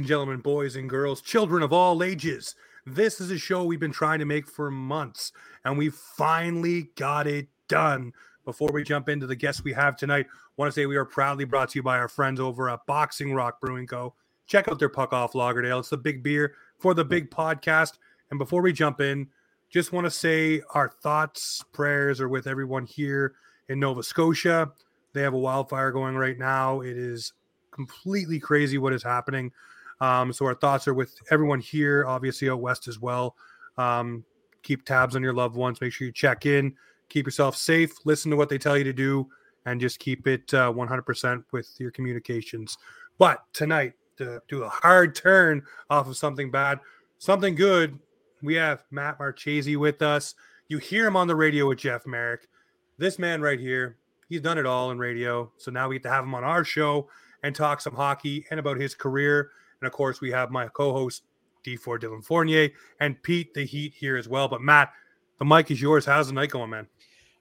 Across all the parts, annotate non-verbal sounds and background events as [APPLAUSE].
And gentlemen, boys and girls, children of all ages. This is a show we've been trying to make for months, and we finally got it done. Before we jump into the guests we have tonight, I want to say we are proudly brought to you by our friends over at Boxing Rock Brewing Co. Check out their puck off Lagerdale. It's the big beer for the big podcast. And before we jump in, just want to say our thoughts, prayers are with everyone here in Nova Scotia. They have a wildfire going right now. It is completely crazy what is happening. Um, so our thoughts are with everyone here, obviously out west as well. Um, keep tabs on your loved ones. Make sure you check in. Keep yourself safe. Listen to what they tell you to do, and just keep it uh, 100% with your communications. But tonight, to do a hard turn off of something bad, something good. We have Matt Marchese with us. You hear him on the radio with Jeff Merrick. This man right here, he's done it all in radio. So now we get to have him on our show and talk some hockey and about his career. And of course, we have my co-host D4 Dylan Fournier and Pete the Heat here as well. But Matt, the mic is yours. How's the night going, man?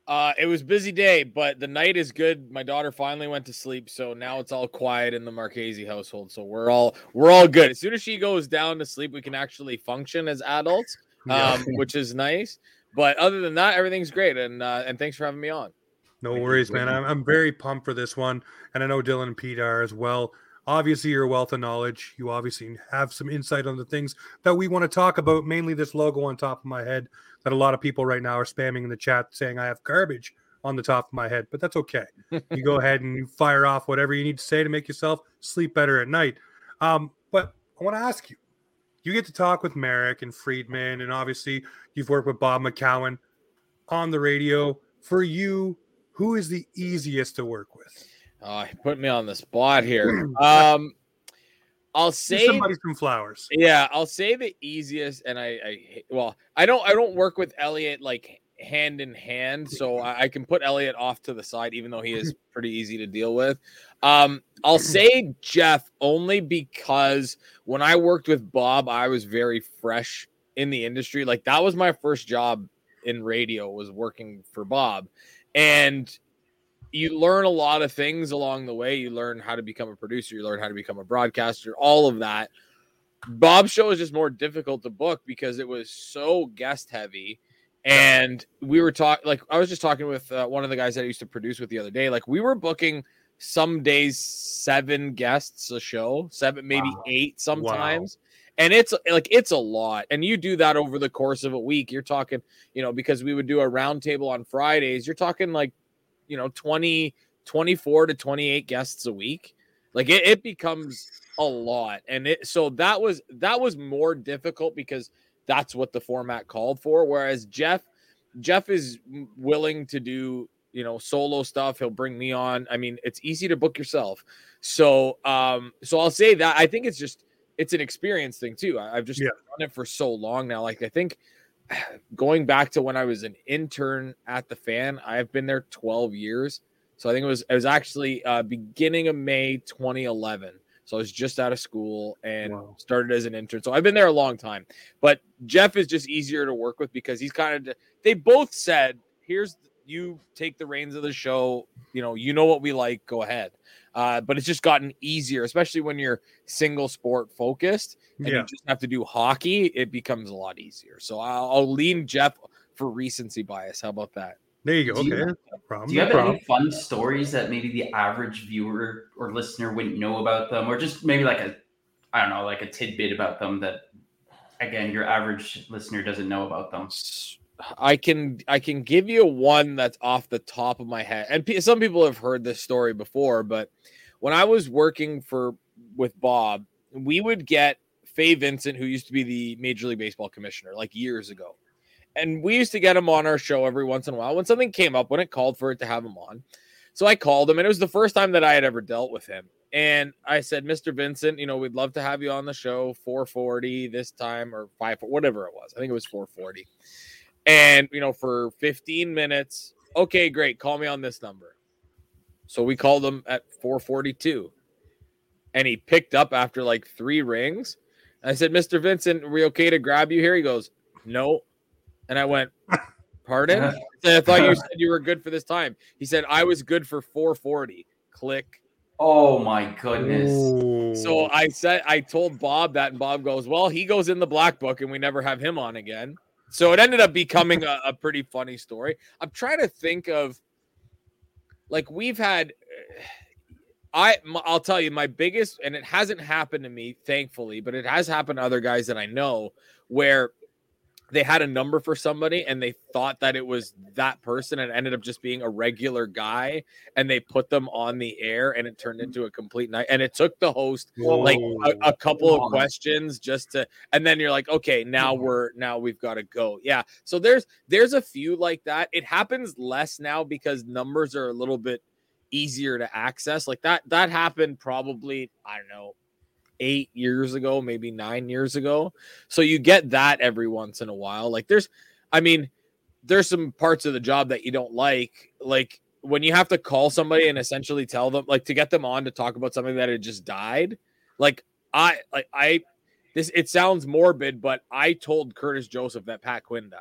Uh, it was busy day, but the night is good. My daughter finally went to sleep, so now it's all quiet in the Marchese household. So we're all we're all good. As soon as she goes down to sleep, we can actually function as adults, [LAUGHS] um, yeah. which is nice. But other than that, everything's great. And uh, and thanks for having me on. No worries, man. I'm, I'm very pumped for this one, and I know Dylan and Pete are as well. Obviously, you're wealth of knowledge. You obviously have some insight on the things that we want to talk about. Mainly this logo on top of my head that a lot of people right now are spamming in the chat saying I have garbage on the top of my head, but that's okay. [LAUGHS] you go ahead and you fire off whatever you need to say to make yourself sleep better at night. Um, but I want to ask you you get to talk with Merrick and Friedman, and obviously you've worked with Bob McCown on the radio. For you, who is the easiest to work with? Oh, you put me on the spot here. [CLEARS THROAT] Um, I'll say somebody some flowers. Yeah, I'll say the easiest, and I, I well, I don't, I don't work with Elliot like hand in hand, so I, I can put Elliot off to the side, even though he is [LAUGHS] pretty easy to deal with. Um, I'll [CLEARS THROAT] say Jeff only because when I worked with Bob, I was very fresh in the industry. Like that was my first job in radio was working for Bob, and you learn a lot of things along the way. You learn how to become a producer, you learn how to become a broadcaster, all of that. Bob's show is just more difficult to book because it was so guest heavy. And we were talking, like, I was just talking with uh, one of the guys that I used to produce with the other day. Like, we were booking some days seven guests a show, seven, maybe wow. eight sometimes. Wow. And it's like it's a lot. And you do that over the course of a week. You're talking, you know, because we would do a roundtable on Fridays, you're talking like you know 20 24 to 28 guests a week. Like it, it becomes a lot. And it so that was that was more difficult because that's what the format called for. Whereas jeff jeff is willing to do you know solo stuff. He'll bring me on. I mean it's easy to book yourself. So um so i'll say that i think it's just it's an experience thing too. I, have just yeah. done it for so long now. Like i think going back to when I was an intern at the fan, I've been there 12 years. So I think it was it was actually uh, beginning of May 2011. So I was just out of school and wow. started as an intern. So I've been there a long time. But Jeff is just easier to work with because he's kind of they both said, "Here's you take the reins of the show. You know, you know what we like. Go ahead." Uh, but it's just gotten easier, especially when you're single sport focused and yeah. you just have to do hockey. It becomes a lot easier. So I'll, I'll lean Jeff for recency bias. How about that? There you go. Do okay. You, no. Do you have any fun stories that maybe the average viewer or listener wouldn't know about them, or just maybe like a, I don't know, like a tidbit about them that, again, your average listener doesn't know about them? I can I can give you one that's off the top of my head, and p- some people have heard this story before. But when I was working for with Bob, we would get Fay Vincent, who used to be the Major League Baseball commissioner, like years ago, and we used to get him on our show every once in a while when something came up when it called for it to have him on. So I called him, and it was the first time that I had ever dealt with him. And I said, Mr. Vincent, you know, we'd love to have you on the show 440 this time or 5 whatever it was. I think it was 440. And, you know, for 15 minutes, okay, great. Call me on this number. So we called him at 442. And he picked up after like three rings. I said, Mr. Vincent, are we okay to grab you here? He goes, No. And I went, [LAUGHS] Pardon? I, I thought you [LAUGHS] said you were good for this time. He said, I was good for 440. Click. Oh my goodness. Ooh. So I said I told Bob that, and Bob goes, "Well, he goes in the black book, and we never have him on again." So it ended up becoming a, a pretty funny story. I'm trying to think of, like, we've had. I I'll tell you my biggest, and it hasn't happened to me, thankfully, but it has happened to other guys that I know where they had a number for somebody and they thought that it was that person and ended up just being a regular guy and they put them on the air and it turned into a complete night. And it took the host like a, a couple of questions just to and then you're like okay now we're now we've got to go. Yeah. So there's there's a few like that. It happens less now because numbers are a little bit easier to access. Like that that happened probably i don't know eight years ago, maybe nine years ago. So you get that every once in a while. Like there's, I mean, there's some parts of the job that you don't like. Like when you have to call somebody and essentially tell them, like to get them on to talk about something that had just died. Like I, like I, this, it sounds morbid, but I told Curtis Joseph that Pat Quinn died.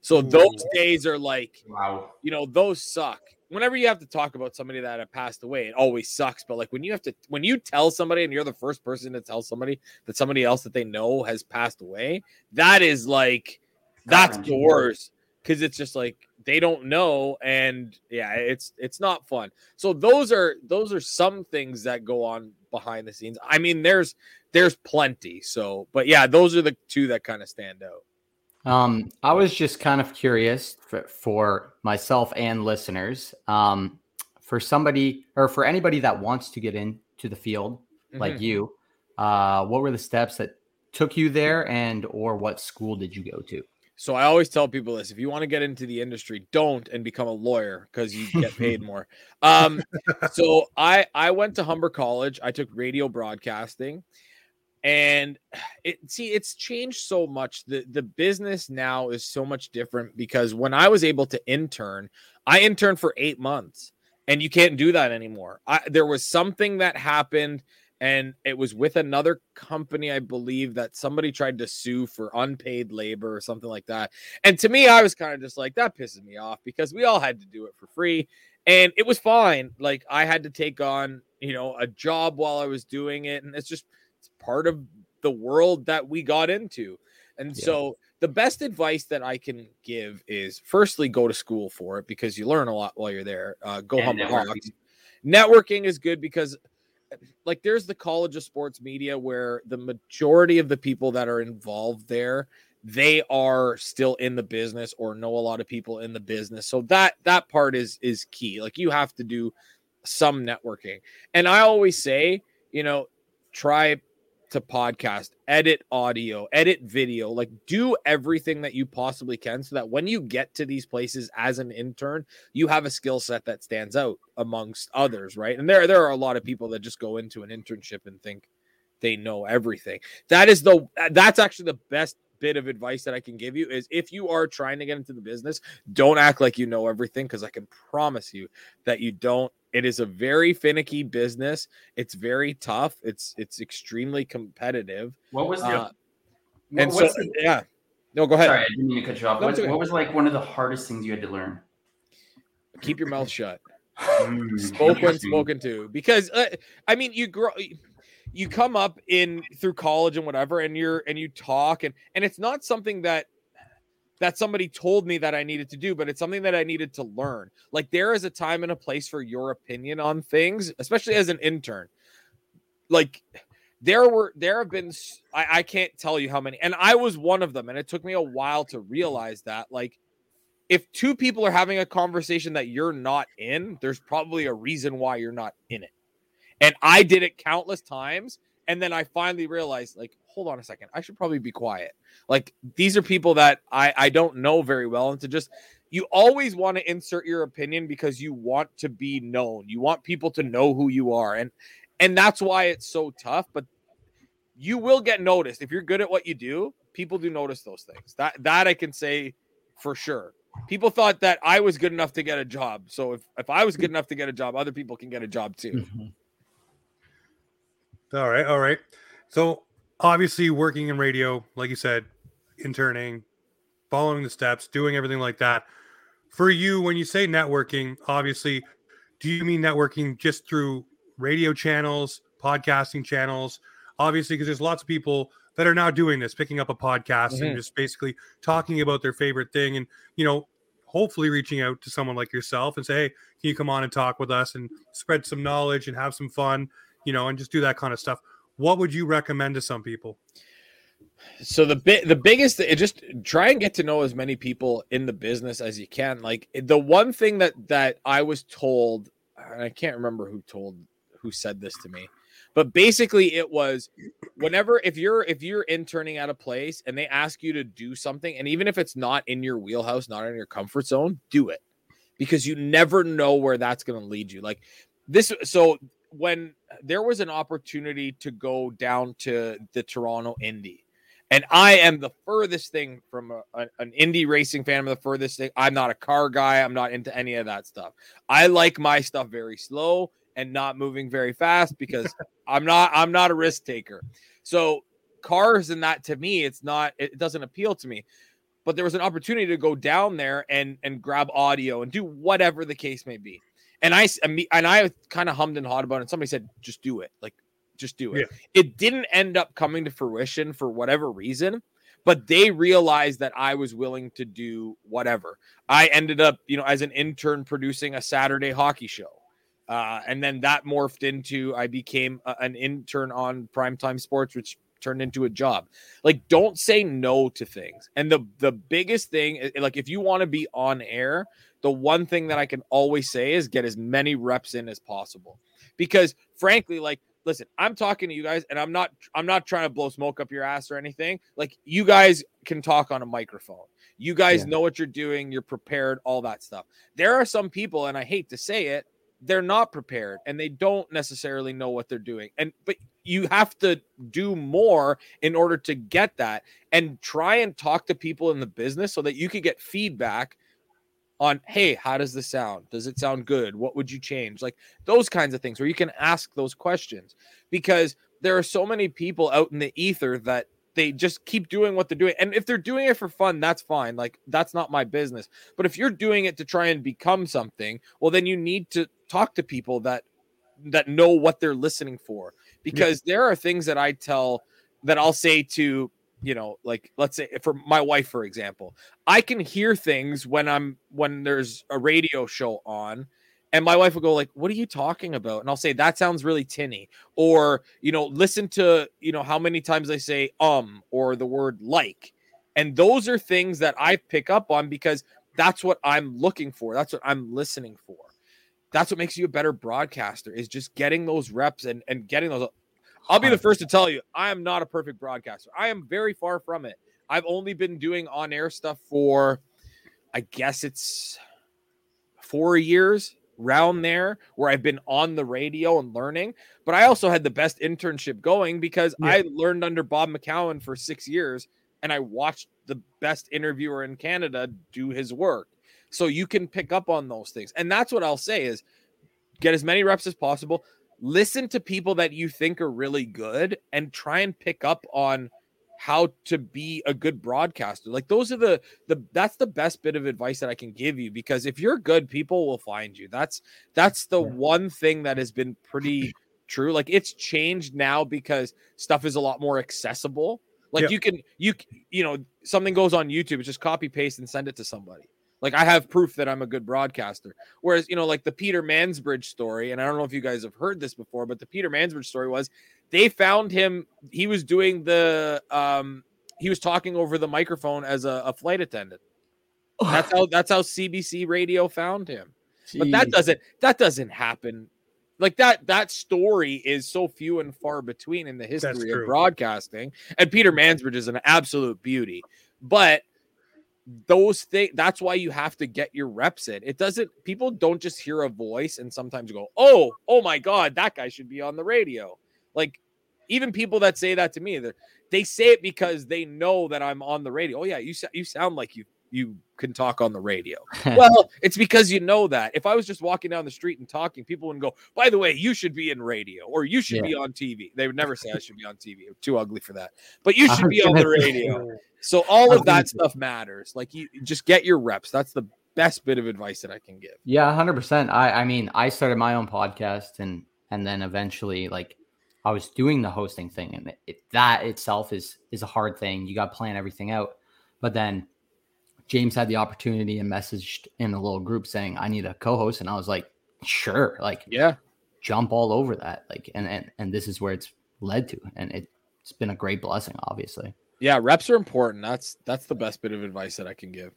So those days are like, Wow. you know, those suck. Whenever you have to talk about somebody that have passed away, it always sucks. But like when you have to, when you tell somebody and you're the first person to tell somebody that somebody else that they know has passed away, that is like, that's the worst because it's just like they don't know, and yeah, it's it's not fun. So those are those are some things that go on behind the scenes. I mean, there's there's plenty. So, but yeah, those are the two that kind of stand out. Um, I was just kind of curious for, for myself and listeners. Um, for somebody or for anybody that wants to get into the field like Mhm. you, uh, what were the steps that took you there, and or what school did you go to? So I always tell people this: if you want to get into the industry, don't and become a lawyer because you get paid more. Um, so I I went to Humber College. I took radio broadcasting, and it see it's changed so much. the The business now is so much different because when I was able to intern, I interned for eight months, and you can't do that anymore. I, there was something that happened. And it was with another company, I believe, that somebody tried to sue for unpaid labor or something like that. And to me, I was kind of just like, that pisses me off because we all had to do it for free. And it was fine. Like I had to take on, you know, a job while I was doing it. And it's just part of the world that we got into. And Yeah. so the best advice that I can give is firstly go to school for it because you learn a lot while you're there. Uh, go And Humber networking. Networking is good because like there's the college of sports media where the majority of the people that are involved there they are still in the business or know a lot of people in the business so that that part is is key like you have to do some networking and i always say you know try to podcast edit audio edit video like do everything that you possibly can so that when you get to these places as an intern you have a skill set that stands out amongst others right? And there there are a lot of people that just go into an internship and think they know everything. That is the that's actually the best bit of advice that i can give you is if you are trying to get into the business don't act like you know everything because i can promise you that you don't. It is a very finicky business. It's very tough. It's it's extremely competitive. What was the, uh, what- and so the- yeah. No go ahead. Sorry, I didn't mean to cut you off. No, What, what was like one of the hardest things you had to learn? keep your mouth shut. [LAUGHS] Mm, spoke when spoken to because uh, i mean you grow you come up in through college and whatever and you're and you talk and and it's not something that that somebody told me that i needed to do but it's something that i needed to learn like there is a time and a place for your opinion on things especially as an intern like there were there have been I can't tell you how many and i was one of them and it took me a while to realize that like if two people are having a conversation that you're not in, there's probably a reason why you're not in it. And I did it countless times. And then I finally realized, like, hold on a second, I should probably be quiet. Like, these are people that I, I don't know very well. And to just, you always want to insert your opinion because you want to be known. You want people to know who you are. And, and that's why it's so tough. But you will get noticed. If you're good at what you do, people do notice those things. That, that I can say for sure people thought that I was good enough to get a job. So if, if I was good enough to get a job, other people can get a job too. Mm-hmm. All right, all right. So obviously, working in radio, like you said, interning, following the steps, doing everything like that. For you, when you say networking, obviously, do you mean networking just through radio channels, podcasting channels, obviously, because there's lots of people that are now doing this, picking up a podcast Mhm. and just basically talking about their favorite thing, and you know, hopefully reaching out to someone like yourself and say, "Hey, can you come on and talk with us and spread some knowledge and have some fun?" You know, and just do that kind of stuff. What would you recommend to some people? So the bit the biggest just try and get to know as many people in the business as you can. Like the one thing that that I was told, and I can't remember who told who said this to me, but basically it was whenever if you're if you're interning at a place and they ask you to do something, and even if it's not in your wheelhouse, not in your comfort zone, do it because you never know where that's going to lead you. Like this, so when there was an opportunity to go down to the Toronto Indy and I am the furthest thing from a, a- an Indy racing fan. I'm the furthest thing. I'm not a car guy. I'm not into any of that stuff. I like my stuff very slow and not moving very fast because [LAUGHS] I'm not. I'm not a risk taker. So cars and that to me, it's not. It doesn't appeal to me. But there was an opportunity to go down there and and grab audio and do whatever the case may be. And I and I kind of hummed and hawed about it. And somebody said, "Just do it. Like, just do it." it didn't end up coming to fruition for whatever reason but they realized that i was willing to do whatever i ended up you know as an intern producing a saturday hockey show uh, and then that morphed into i became a- an intern on primetime sports which turned into a job like don't say no to things and the the biggest thing like if you want to be on air the one thing that i can always say is get as many reps in as possible. Because frankly like listen i'm talking to you guys and i'm not i'm not trying to blow smoke up your ass or anything. Like you guys can talk on a microphone. You guys Yeah. know what you're doing. You're prepared all that stuff. There are some people and i hate to say it they're not prepared and they don't necessarily know what they're doing. And but you have to do more in order to get that and try and talk to people in the business so that you could get feedback on hey how does this sound? Does it sound good? What would you change? Like those kinds of things where you can ask those questions because there are so many people out in the ether that they just keep doing what they're doing. And if they're doing it for fun that's fine. Like that's not my business. But if you're doing it to try and become something well then you need to talk to people that that know what they're listening for. Because there are things that i tell that i'll say to you know like let's say for my wife for example i can hear things when i'm when there's a radio show on and my wife will go like what are you talking about? And i'll say that sounds really tinny or you know listen to you know how many times i say um or the word like. And those are things that i pick up on because that's what i'm looking for. That's what i'm listening for. That's what makes you a better broadcaster is just getting those reps and and getting those I'll be the first to tell you, I am not a perfect broadcaster. I am very far from it. I've only been doing on air stuff for, I guess it's four years round there where I've been on the radio and learning. But I also had the best internship going because Yeah. I learned under Bob McCown for six years and I watched the best interviewer in Canada do his work. So you can pick up on those things. And that's what I'll say is get as many reps as possible listen to people that you think are really good and try and pick up on how to be a good broadcaster. Like those are the the that's the best bit of advice that i can give you because if you're good people will find you. That's that's the Yeah. one thing that has been pretty true. Like it's changed now because stuff is a lot more accessible. Like Yeah. you can you you know something goes on youtube just copy paste and send it to somebody like I have proof that I'm a good broadcaster. Whereas, you know, like the Peter Mansbridge story, and I don't know if you guys have heard this before, but the Peter Mansbridge story was they found him, he was doing the um he was talking over the microphone as a, a flight attendant. That's how that's how CBC radio found him. But that doesn't that doesn't happen. Like that that story is so few and far between in the history of broadcasting. And Peter Mansbridge is an absolute beauty. But those things that's why you have to get your reps in. It doesn't people don't just hear a voice and sometimes go, "Oh, oh my god, that guy should be on the radio." Like even people that say that to me, they say it because they know that I'm on the radio. Oh yeah, you you sound like you you can talk on the radio. [LAUGHS] well, it's because you know that. If I was just walking down the street and talking, people wouldn't go, by the way, you should be in radio or you should Yeah. be on TV. They would never say I should be on TV. I'm too ugly for that. But you [LAUGHS] should be on the radio. So all of that stuff matters. Like you just get your reps. That's the best bit of advice that I can give. Yeah, hundred percent. I I mean, I started my own podcast, and and then eventually like I was doing the hosting thing, and it, it, that itself is is a hard thing. You got to plan everything out. But then James had the opportunity and messaged in a little group saying, "I need a co-host," and I was like, "Sure, like Yeah. jump all over that." Like, and and and this is where it's led to, and it, it's been a great blessing, obviously. Yeah, reps are important. That's that's the best bit of advice that I can give.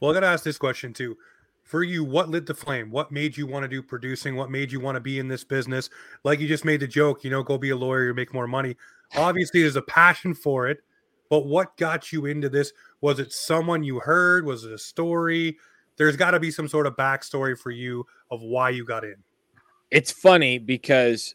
Well, I got to ask this question too. For you, what lit the flame? What made you want to do producing? What made you want to be in this business? Like you just made the joke, you know, go be a lawyer, you make more money. Obviously, there's a passion for it, but what got you into this? Was it someone you heard? Was it a story? There's got to be some sort of backstory for you of why you got in. It's funny because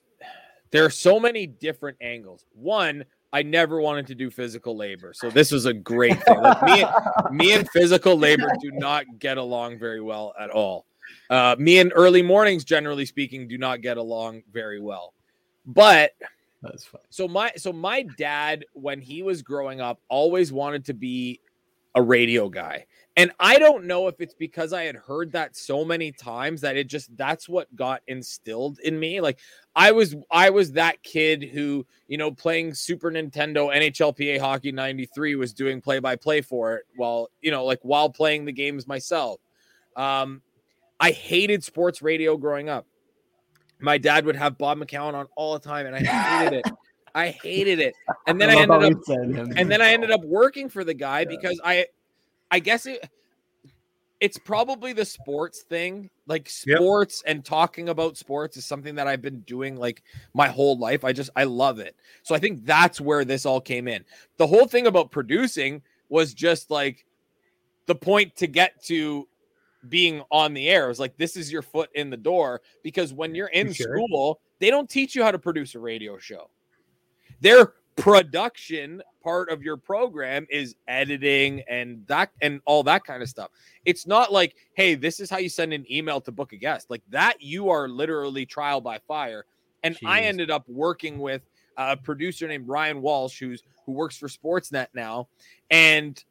there are so many different angles. One, I never wanted to do physical labor, so this was a great thing. Like me, me and physical labor do not get along very well at all. Uh, me and early mornings, generally speaking, do not get along very well. But That's fine. so my so my dad, when he was growing up, always wanted to be a radio guy. And I don't know if it's because I had heard that so many times that it just that's what got instilled in me. Like I was I was that kid who, you know, playing Super Nintendo NHLPA Hockey 93 was doing play by play for it while, you know, like while playing the games myself. Um I hated sports radio growing up. My dad would have Bob McCown on all the time and I hated it. [LAUGHS] I hated it. And then I love ended up he said him. and then I ended up working for the guy because I I guess it it's probably the sports thing. Like Yep. sports and talking about sports is something that I've been doing like my whole life. I just I love it. So I think that's where this all came in. The whole thing about producing was just like the point to get to being on the air. It was like this is your foot in the door because when you're in Sure. school, they don't teach you how to produce a radio show. Their production part of your program is editing and that and all that kind of stuff. It's not like, hey, this is how you send an email to book a guest. Like that, you are literally trial by fire. And I ended up working with a producer named Ryan Walsh, who's who works for Sportsnet now, and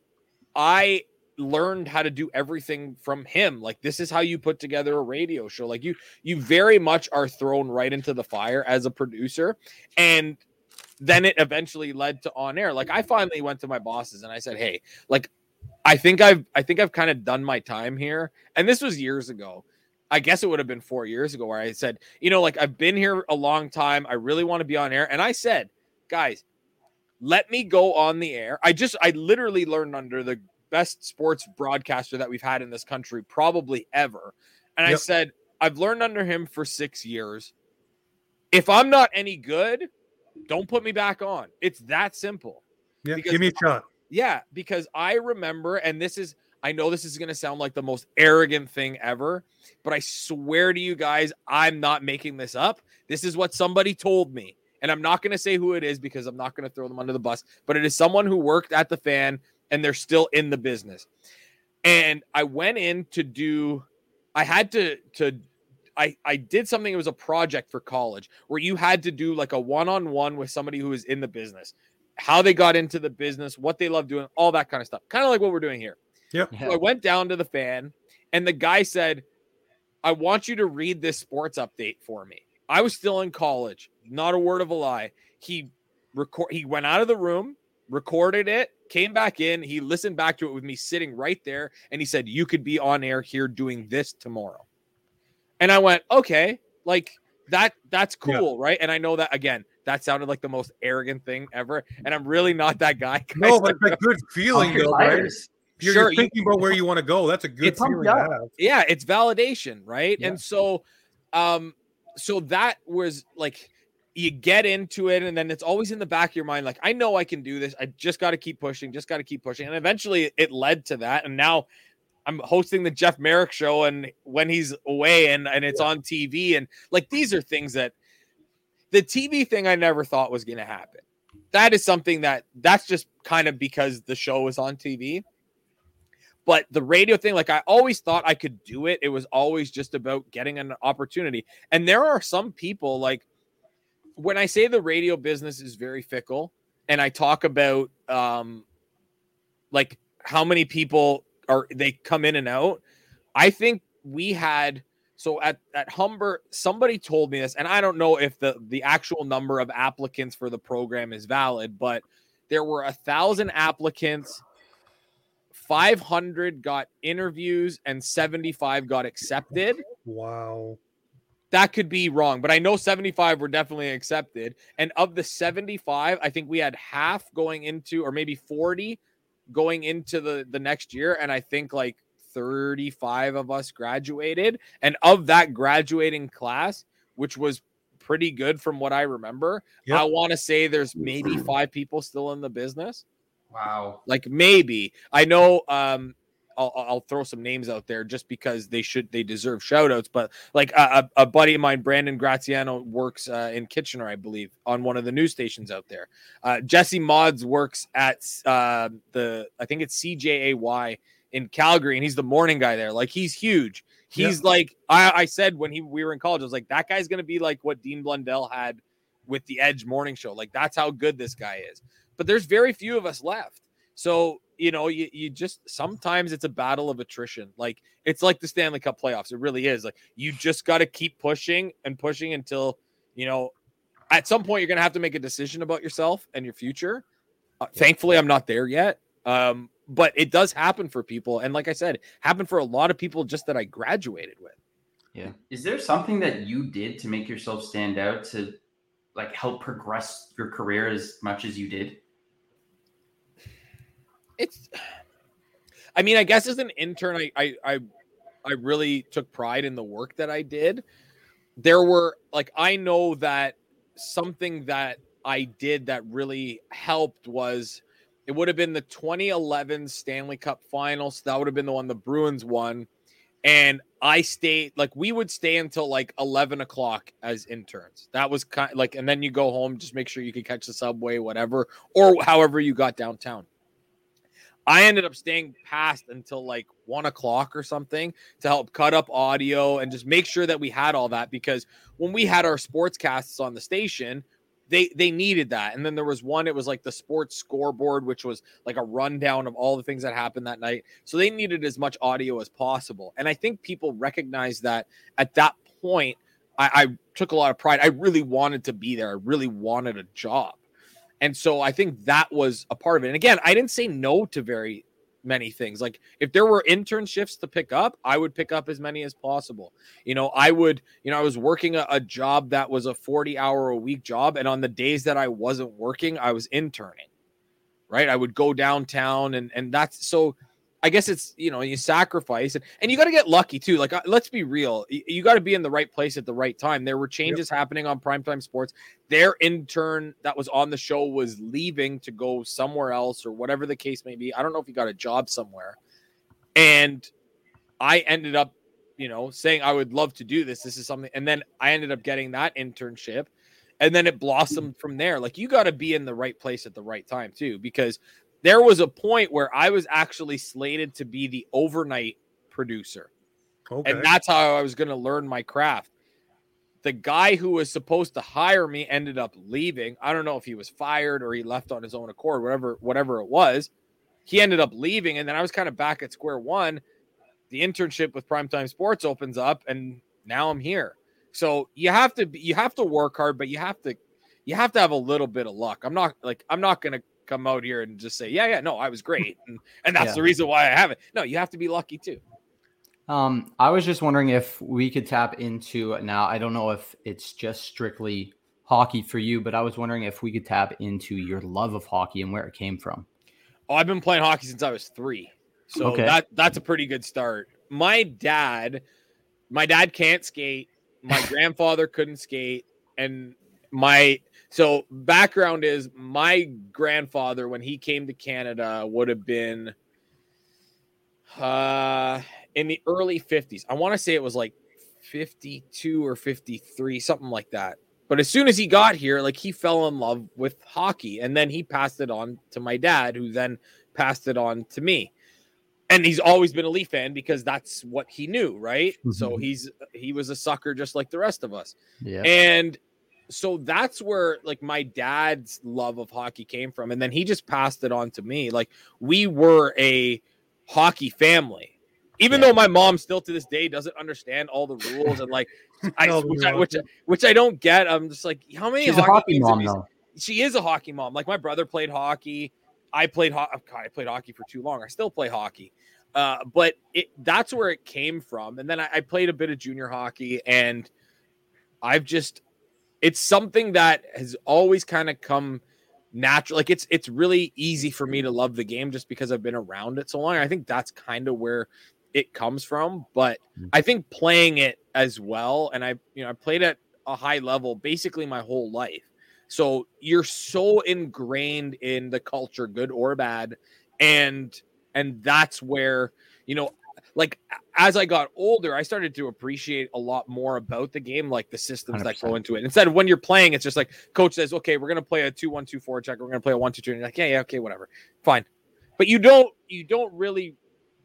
I learned how to do everything from him. Like this is how you put together a radio show. Like you, you very much are thrown right into the fire as a producer, and then it eventually led to on air. Like I finally went to my bosses and I said, "Hey, like I think I've I think I've kind of done my time here." And this was years ago. I guess it would have been 4 years ago where I said, "You know, like I've been here a long time. I really want to be on air." And I said, "Guys, let me go on the air." I just I literally learned under the best sports broadcaster that we've had in this country probably ever. And I said, "I've learned under him for 6 years. If I'm not any good, don't put me back on. It's that simple. Yeah, Because- give me a shot. Yeah, because I remember, and this is, I know this is going to sound like the most arrogant thing ever, but I swear to you guys, I'm not making this up. This is what somebody told me. And I'm not going to say who it is because I'm not going to throw them under the bus, but it is someone who worked at the fan and they're still in the business. And I went in to do, I had to, to, I, I did something. It was a project for college where you had to do like a one-on-one with somebody who is in the business how they got into the business, what they love doing, all that kind of stuff. Kind of like what we're doing here. So I went down to the fan, and the guy said, I want you to read this sports update for me. I was still in college, not a word of a lie. He record he went out of the room, recorded it, came back in, he listened back to it with me sitting right there, and he said, You could be on air here doing this tomorrow. And I went, Okay, like that that's Yeah. cool, right? And I know that again, that sounded like the most arrogant thing ever. And I'm really not that guy. [LAUGHS] No, but it's a good feeling, though, right? You're, Sure, you're you- thinking about where you want to go. That's a good feeling to have. yeah it's validation right Yeah. and so um so that was like you get into it and then it's always in the back of your mind like i know i can do this. I just got to keep pushing just got to keep pushing. And eventually it led to that and now i'm hosting the jeff merrick show and when he's away and and it's on tv and like these are things that the tv thing i never thought was going to happen. That is something that that's just kind of because the show is on tv but the radio thing like i always thought i could do it. It was always just about getting an opportunity. And there are some people like when i say the radio business is very fickle and i talk about um like how many people are they come in and out i think we had So at at Humber, somebody told me this, and I don't know if the the actual number of applicants for the program is valid, but there were a thousand applicants. 500 got interviews and 75 got accepted. Wow. That could be wrong, but I know 75 were definitely accepted. And of the 75, I think we had half going into, or maybe 40 going into the, the next year. And I think like 35 of us graduated. And of that graduating class, which was pretty good from what I remember, Yep. I want to say there's maybe five people still in the business. Wow. Like maybe I know. Um, I'll, I'll throw some names out there just because they should they deserve shout outs. But like a, a buddy of mine, Brandon Graziano, works uh, in Kitchener, I believe, on one of the news stations out there. Uh, Jesse Mods works at uh, the I think it's CJAY in Calgary, and he's the morning guy there. Like he's huge. He's like I, I said when he we were in college, I was like that guy's gonna be like what Dean Blundell had with the Edge morning show. Like that's how good this guy is. But there's very few of us left. So, you know, you, you just sometimes it's a battle of attrition. Like it's like the Stanley Cup playoffs. It really is. Like you just got to keep pushing and pushing until, you know, at some point you're going to have to make a decision about yourself and your future. Uh, thankfully, I'm not there yet. Um, but it does happen for people. And like I said, happened for a lot of people just that I graduated with. Yeah. Is there something that you did to make yourself stand out to like help progress your career as much as you did? It's i mean i guess as an intern I, I i i really took pride in the work that i did. There were like i know that something that i did that really helped was it would have been the 2011 stanley cup finals. That would have been the one the bruins won. And i stayed like we would stay until like 11 o'clock as interns. That was kind of, like and then you go home just make sure you could catch the subway whatever or however you got downtown I ended up staying past until like one o'clock or something to help cut up audio and just make sure that we had all that because when we had our sportscasts on the station, they they needed that. And then there was one, it was like the sports scoreboard, which was like a rundown of all the things that happened that night. So they needed as much audio as possible. And I think people recognized that at that point, I, I took a lot of pride. I really wanted to be there. I really wanted a job. And so I think that was a part of it. And again, I didn't say no to very many things. Like if there were intern shifts to pick up, I would pick up as many as possible. You know, I would, you know, I was working a, a job that was a 40 hour a week job. And on the days that I wasn't working, I was interning. Right. I would go downtown and and that's so I guess it's you know you sacrifice and, and you got to get lucky too. Like uh, let's be real, you, you got to be in the right place at the right time. There were changes happening on primetime sports. Their intern that was on the show was leaving to go somewhere else or whatever the case may be. I don't know if he got a job somewhere, and I ended up you know saying I would love to do this. This is something, and then I ended up getting that internship. And then it blossomed from there. Like you got to be in the right place at the right time too, because there was a point where I was actually slated to be the overnight producer. Okay. And that's how I was going to learn my craft. The guy who was supposed to hire me ended up leaving. I don't know if he was fired or he left on his own accord, whatever, whatever it was. He ended up leaving, and then I was kind of back at square one. The internship with Primetime Sports opens up, and now I'm here. So you have to you have to work hard, but you have to you have to have a little bit of luck. I'm not like I'm not gonna come out here and just say, yeah, yeah, no, I was great, and, and that's Yeah. the reason why I have it. No, you have to be lucky too. Um, I was just wondering if we could tap into now. I don't know if it's just strictly hockey for you, but I was wondering if we could tap into your love of hockey and where it came from. Oh, I've been playing hockey since I was three. So Okay. that that's a pretty good start. My dad, my dad can't skate. My [LAUGHS] grandfather couldn't skate, and my so background is my grandfather when he came to Canada would have been uh in the early 50s. I want to say it was like 52 or 53, something like that. But as soon as he got here, like he fell in love with hockey and then he passed it on to my dad, who then passed it on to me. And he's always been a Leaf fan because that's what he knew, right? So Mhm. he's he was a sucker just like the rest of us. Yeah. And so that's where like my dad's love of hockey came from. And then he just passed it on to me. Like we were a hockey family. even Yeah. though my mom still to this day doesn't understand all the rules and like [LAUGHS] I, which, I, which, which I don't get. I'm just like, how many? She's a hockey mom though. she is a hockey mom. Like my brother played hockey. I played ho- oh, I played hockey for too long. I still play hockey. Uh, but it that's where it came from. And then I, I played a bit of junior hockey and I've just it's something that has always kind of come natural. Like it's it's really easy for me to love the game just because I've been around it so long. I think that's kind of where it comes from. But Mm. I think playing it as well, and I you know I played at a high level basically my whole life. So you're so ingrained in the culture, good or bad, and and that's where you know, like as I got older, I started to appreciate a lot more about the game, like the systems that go into it. Instead of when you're playing, it's just like coach says, "Okay, we're gonna play a two-one-two-four check. We're gonna play a one-two-two." And you're like, "Yeah, yeah, okay, whatever, fine." But you don't, you don't really,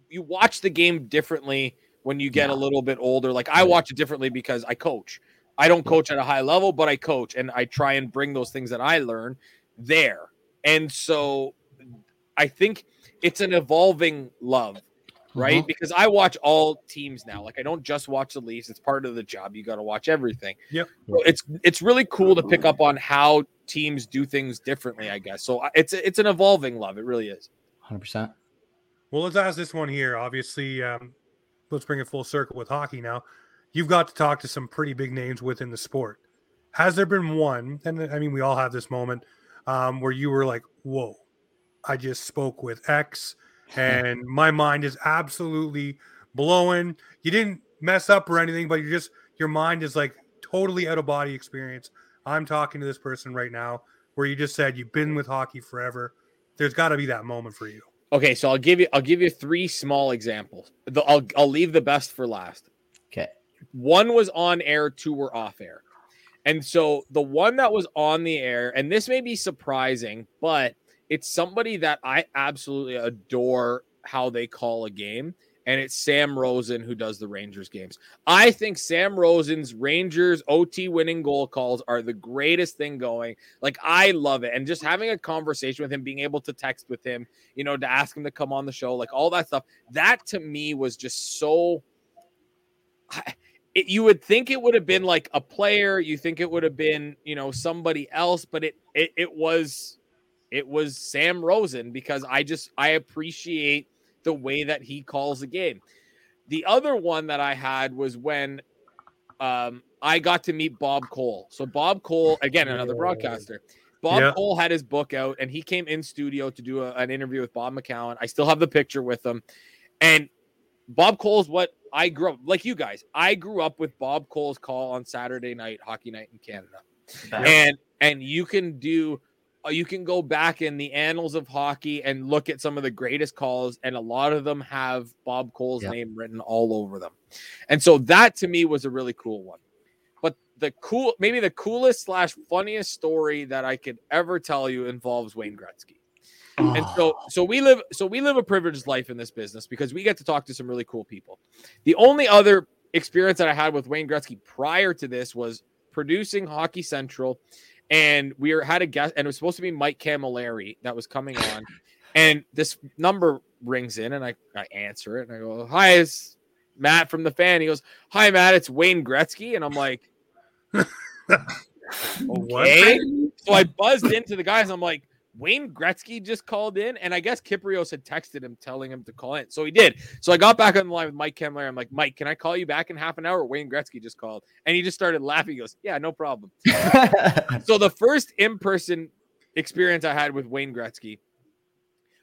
you watch the game differently when you get a little bit older. Like I watch it differently because I coach. I don't coach at a high level, but I coach and I try and bring those things that I learn there. And so I think it's an evolving love, right? Mhm. Because I watch all teams now. Like I don't just watch the Leafs. It's part of the job. You got to watch everything. Yep. So it's it's really cool to pick up on how teams do things differently, I guess. So it's it's an evolving love. It really is. 100%. Well, let's ask this one here. Obviously, um, let's bring it full circle with hockey now. You've got to talk to some pretty big names within the sport. Has there been one, and I mean, we all have this moment um, where you were like, whoa, I just spoke with X and my mind is absolutely blowing. You didn't mess up or anything, but you just, your mind is like totally out of body experience. I'm talking to this person right now where you just said you've been with hockey forever. There's got to be that moment for you. Okay, so I'll give you I'll give you three small examples. The, I'll I'll leave the best for last. Okay. One was on air, two were off air. And so the one that was on the air, and this may be surprising, but it's somebody that I absolutely adore how they call a game. And it's Sam Rosen who does the Rangers games. I think Sam Rosen's Rangers OT winning goal calls are the greatest thing going. Like, I love it. And just having a conversation with him, being able to text with him, you know, to ask him to come on the show, like all that stuff, that to me was just so. It, you would think it would have been like a player. You think it would have been, you know, somebody else, but it it, it was it was Sam Rosen because I just I appreciate the way that he calls the game. The other one that I had was when um, I got to meet Bob Cole. So Bob Cole, again, another broadcaster. Bob Yeah. Cole had his book out and he came in studio to do a- an interview with Bob McCown. I still have the picture with him. And Bob Cole's what I grew up like you guys. I grew up with Bob Cole's call on Saturday night, hockey night in Canada That- and and you can do Uh, you can go back in the annals of hockey and look at some of the greatest calls and a lot of them have bob cole's Yep. name written all over them. And so that to me was a really cool one. But the cool maybe the coolest slash funniest story that i could ever tell you involves wayne gretzky. And so ah. so we live so we live a privileged life in this business because we get to talk to some really cool people. The only other experience that i had with wayne gretzky prior to this was producing hockey central and we were, had a guest and it was supposed to be mike cammalleri that was coming on and this number rings in and i, I answer it and i go hi it's matt from the fan he goes hi matt it's wayne gretzky and i'm like [LAUGHS] What? okay so I buzzed into the guys. I'm like, Wayne Gretzky just called in, and I guess Kypreos had texted him telling him to call in. So he did. So I got back on the line with Mike Cammalleri. I'm like, Mike, can I call you back in half an hour? Wayne Gretzky just called, and he just started laughing. He goes, Yeah, no problem. [LAUGHS] so the first in-person experience I had with Wayne Gretzky.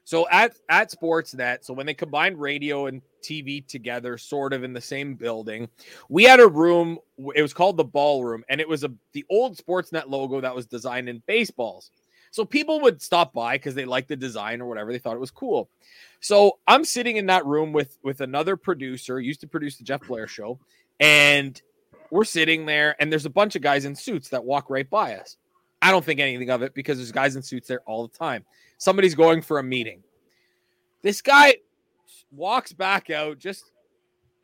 So at at Sportsnet, so when they combined radio and TV together, sort of in the same building, we had a room. It was called the ballroom, and it was a the old Sportsnet logo that was designed in baseballs. So people would stop by because they liked the design or whatever. They thought it was cool. So I'm sitting in that room with with another producer, used to produce the Jeff Blair show, and we're sitting there, and there's a bunch of guys in suits that walk right by us. I don't think anything of it because there's guys in suits there all the time. Somebody's going for a meeting. This guy walks back out just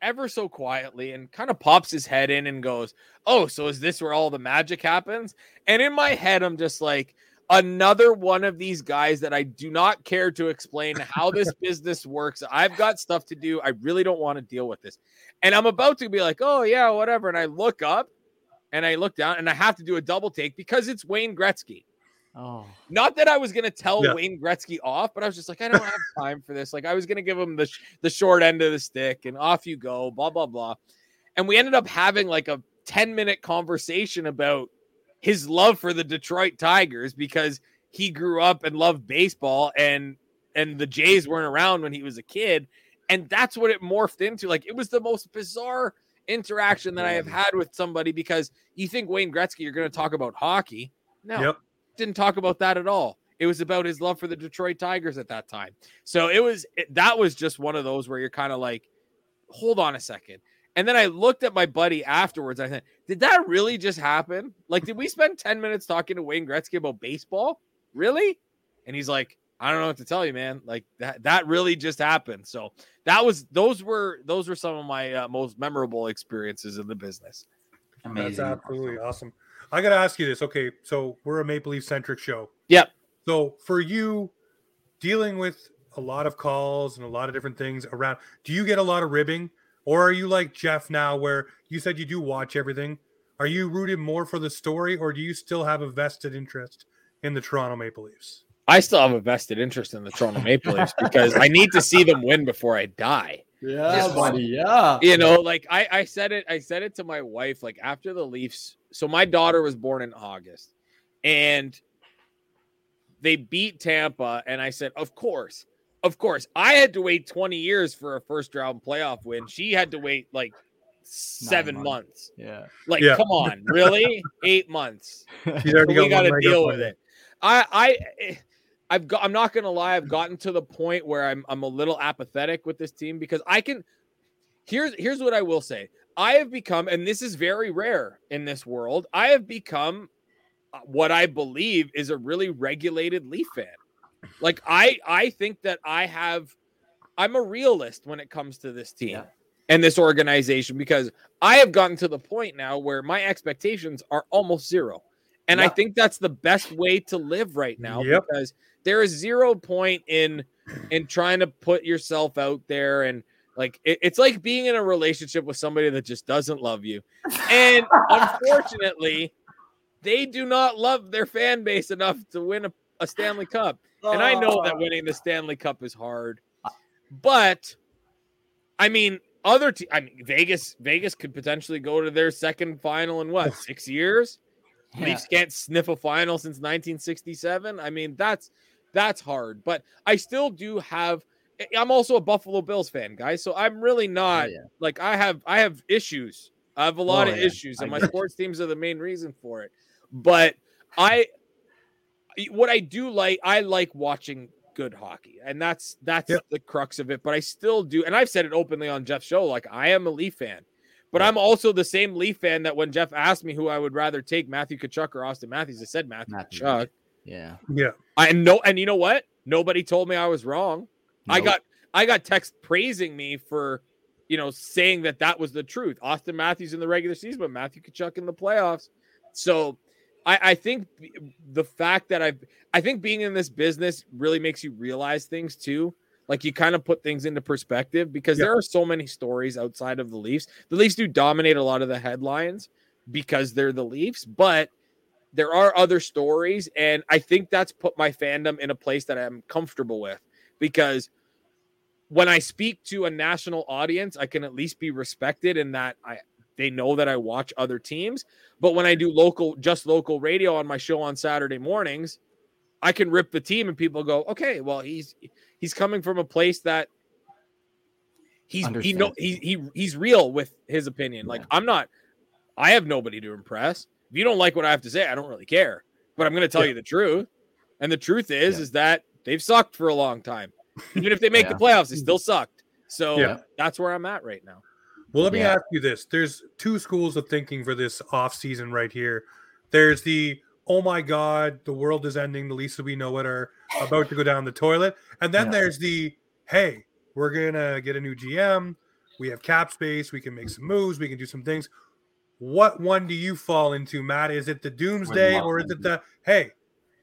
ever so quietly and kind of pops his head in and goes, Oh, so is this where all the magic happens? And in my head, I'm just like, another one of these guys that I do not care to explain how this [LAUGHS] business works. I've got stuff to do. I really don't want to deal with this. And I'm about to be like, oh, yeah, whatever. And I look up and I look down and I have to do a double take because it's Wayne Gretzky. Oh, Not that I was going to tell Yeah. Wayne Gretzky off, but I was just like, I don't have time for this. Like, I was going to give him the, sh- the short end of the stick and off you go, blah, blah, blah. And we ended up having like a 10 minute conversation about his love for the Detroit Tigers because he grew up and loved baseball and and the Jays weren't around when he was a kid. And that's what it morphed into. Like it was the most bizarre interaction that I have had with somebody because you think Wayne Gretzky you're going to talk about hockey. No Yep. didn't talk about that at all. It was about his love for the Detroit Tigers at that time. So it was it, that was just one of those where you're kind of like hold on a second. And then I looked at my buddy afterwards. I said, Did that really just happen? Like, did we spend 10 minutes talking to Wayne Gretzky about baseball? Really? And he's like, I don't know what to tell you, man. Like that that really just happened. So that was those were those were some of my uh, most memorable experiences in the business. Amazing. That's absolutely awesome. I got to ask you this. Okay, so we're a Maple Leaf centric show. Yep. So for you, dealing with a lot of calls and a lot of different things around, do you get a lot of ribbing, or are you like Jeff now, where you said you do watch everything? Are you rooted more for the story, or do you still have a vested interest in the Toronto Maple Leafs? I still have a vested interest in the Toronto Maple Leafs because I need to see them win before I die. yeah, Yes, buddy. Yeah. you know like I, I said it i said it to my wife like after the leafs so my daughter was born in august and they beat tampa and i said of course of course i had to wait 20 years for a first round playoff win she had to wait like seven months. months. Yeah. like Yeah. come on really eight months [LAUGHS] She's already we got got to deal with on it. I, I, eh, I've got. I'm not gonna lie. I've gotten to the point where I'm, I'm a little apathetic with this team because I can. Here's, here's what I will say. I have become, and this is very rare in this world. I have become uh, what I believe is a really regulated Leaf fan. Like I, I think that I have. I'm a realist when it comes to this team Yeah. and this organization because I have gotten to the point now where my expectations are almost zero. And I think that's the best way to live right now Yep. because there is zero point in in trying to put yourself out there and like it- it's like being in a relationship with somebody that just doesn't love you. And [LAUGHS] unfortunately, they do not love their fan base enough to win a, a Stanley Cup. And I know that winning the Stanley Cup is hard. But I mean, other te- I mean Vegas Vegas could potentially go to their second final in what, 6 years? Yeah. Leafs can't sniff a final since 1967. I mean, that's that's hard. But I still do have. I- I'm also a Buffalo Bills fan, guys. So I'm really Oh, not yeah. like I have. I have issues. I have a lot Oh, of yeah. issues, I and my sports teams are the main reason for it. But I, what I do like, I like watching good hockey, and that's that's Yep. the crux of it. But I still do, and I've said it openly on Jeff's show. Like I am a Leaf fan. But Yeah. I'm also the same Leaf fan that when Jeff asked me who I would rather take, Matthew Tkachuk or Austin Matthews, I said Matthew, Matthew. Tkachuk. Yeah. Yeah. I know, and you know what? Nobody told me I was wrong. I got I got text praising me for, you know, saying that that was the truth. Austin Matthews in the regular season, but Matthew Tkachuk in the playoffs. So, I, I think the fact that I've I think being in this business really makes you realize things too. Like you kind of put things into perspective because Yeah. there are so many stories outside of the Leafs. The Leafs do dominate a lot of the headlines because they're the Leafs, but there are other stories and i think that's put my fandom in a place that i'm comfortable with because when i speak to a national audience i can at least be respected in that i they know that i watch other teams but when i do local just local radio on my show on saturday mornings i can rip the team and people go okay well he's he's coming from a place that he's he know he, he he's real with his opinion like i'm not i have nobody to impress if you don't like what I have to say, I don't really care. But I'm going to tell Yeah. you the truth. And the truth is, Yeah. is that they've sucked for a long time. Even if they make the playoffs, they [LAUGHS] still sucked. So Yeah. that's where I'm at right now. Well, let me Yeah. ask you this. There's two schools of thinking for this off season right here. There's the oh my god, the world is ending, the least we know it are about to go down the toilet. And then Yeah. there's the hey, we're gonna get a new GM, we have cap space, we can make some moves, we can do some things. What one do you fall into, Matt? Is it the doomsday or is it the hey,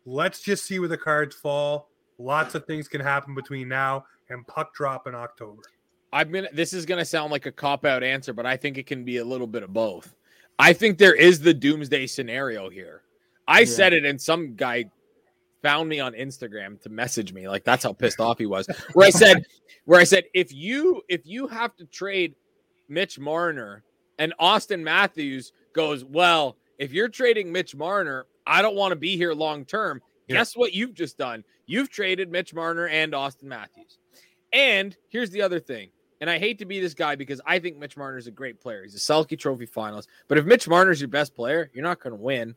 let's just see where the cards fall. Lots of things can happen between now and puck drop in October. I'm gonna. This is gonna sound like a cop out answer, but I think it can be a little bit of both. I think there is the doomsday scenario here. I Yeah. said it, and some guy found me on Instagram to message me. Like that's how pissed off he was. Where I said, [LAUGHS] where I said, if you if you have to trade Mitch Marner and Austin Matthews goes, well, if you're trading Mitch Marner, I don't want to be here long term. Yeah. Guess what you've just done? You've traded Mitch Marner and Austin Matthews. And here's the other thing. And I hate to be this guy because I think Mitch Marner is a great player. He's a Selke Trophy finalist. But if Mitch Marner is your best player, you're not going to win.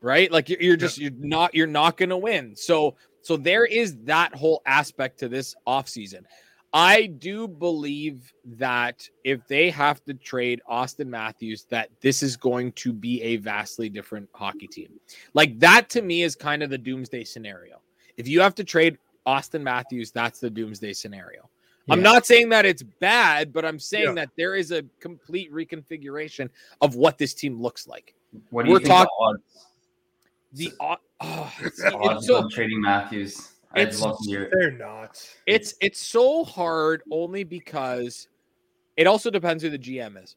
Right? Like you're, you're just you're not you're not going to win. So so there is that whole aspect to this offseason. I do believe that if they have to trade Austin Matthews, that this is going to be a vastly different hockey team. Like that to me is kind of the doomsday scenario. If you have to trade Austin Matthews, that's the doomsday scenario. I'm not saying that it's bad, but I'm saying Yeah. that there is a complete reconfiguration of what this team looks like. What do you We're think talk- the odds, The o- oh, [LAUGHS] it's, the odds it's so of trading Matthews? I'd it's- love to hear it. They're not. it's it's so hard only because it also depends who the GM is.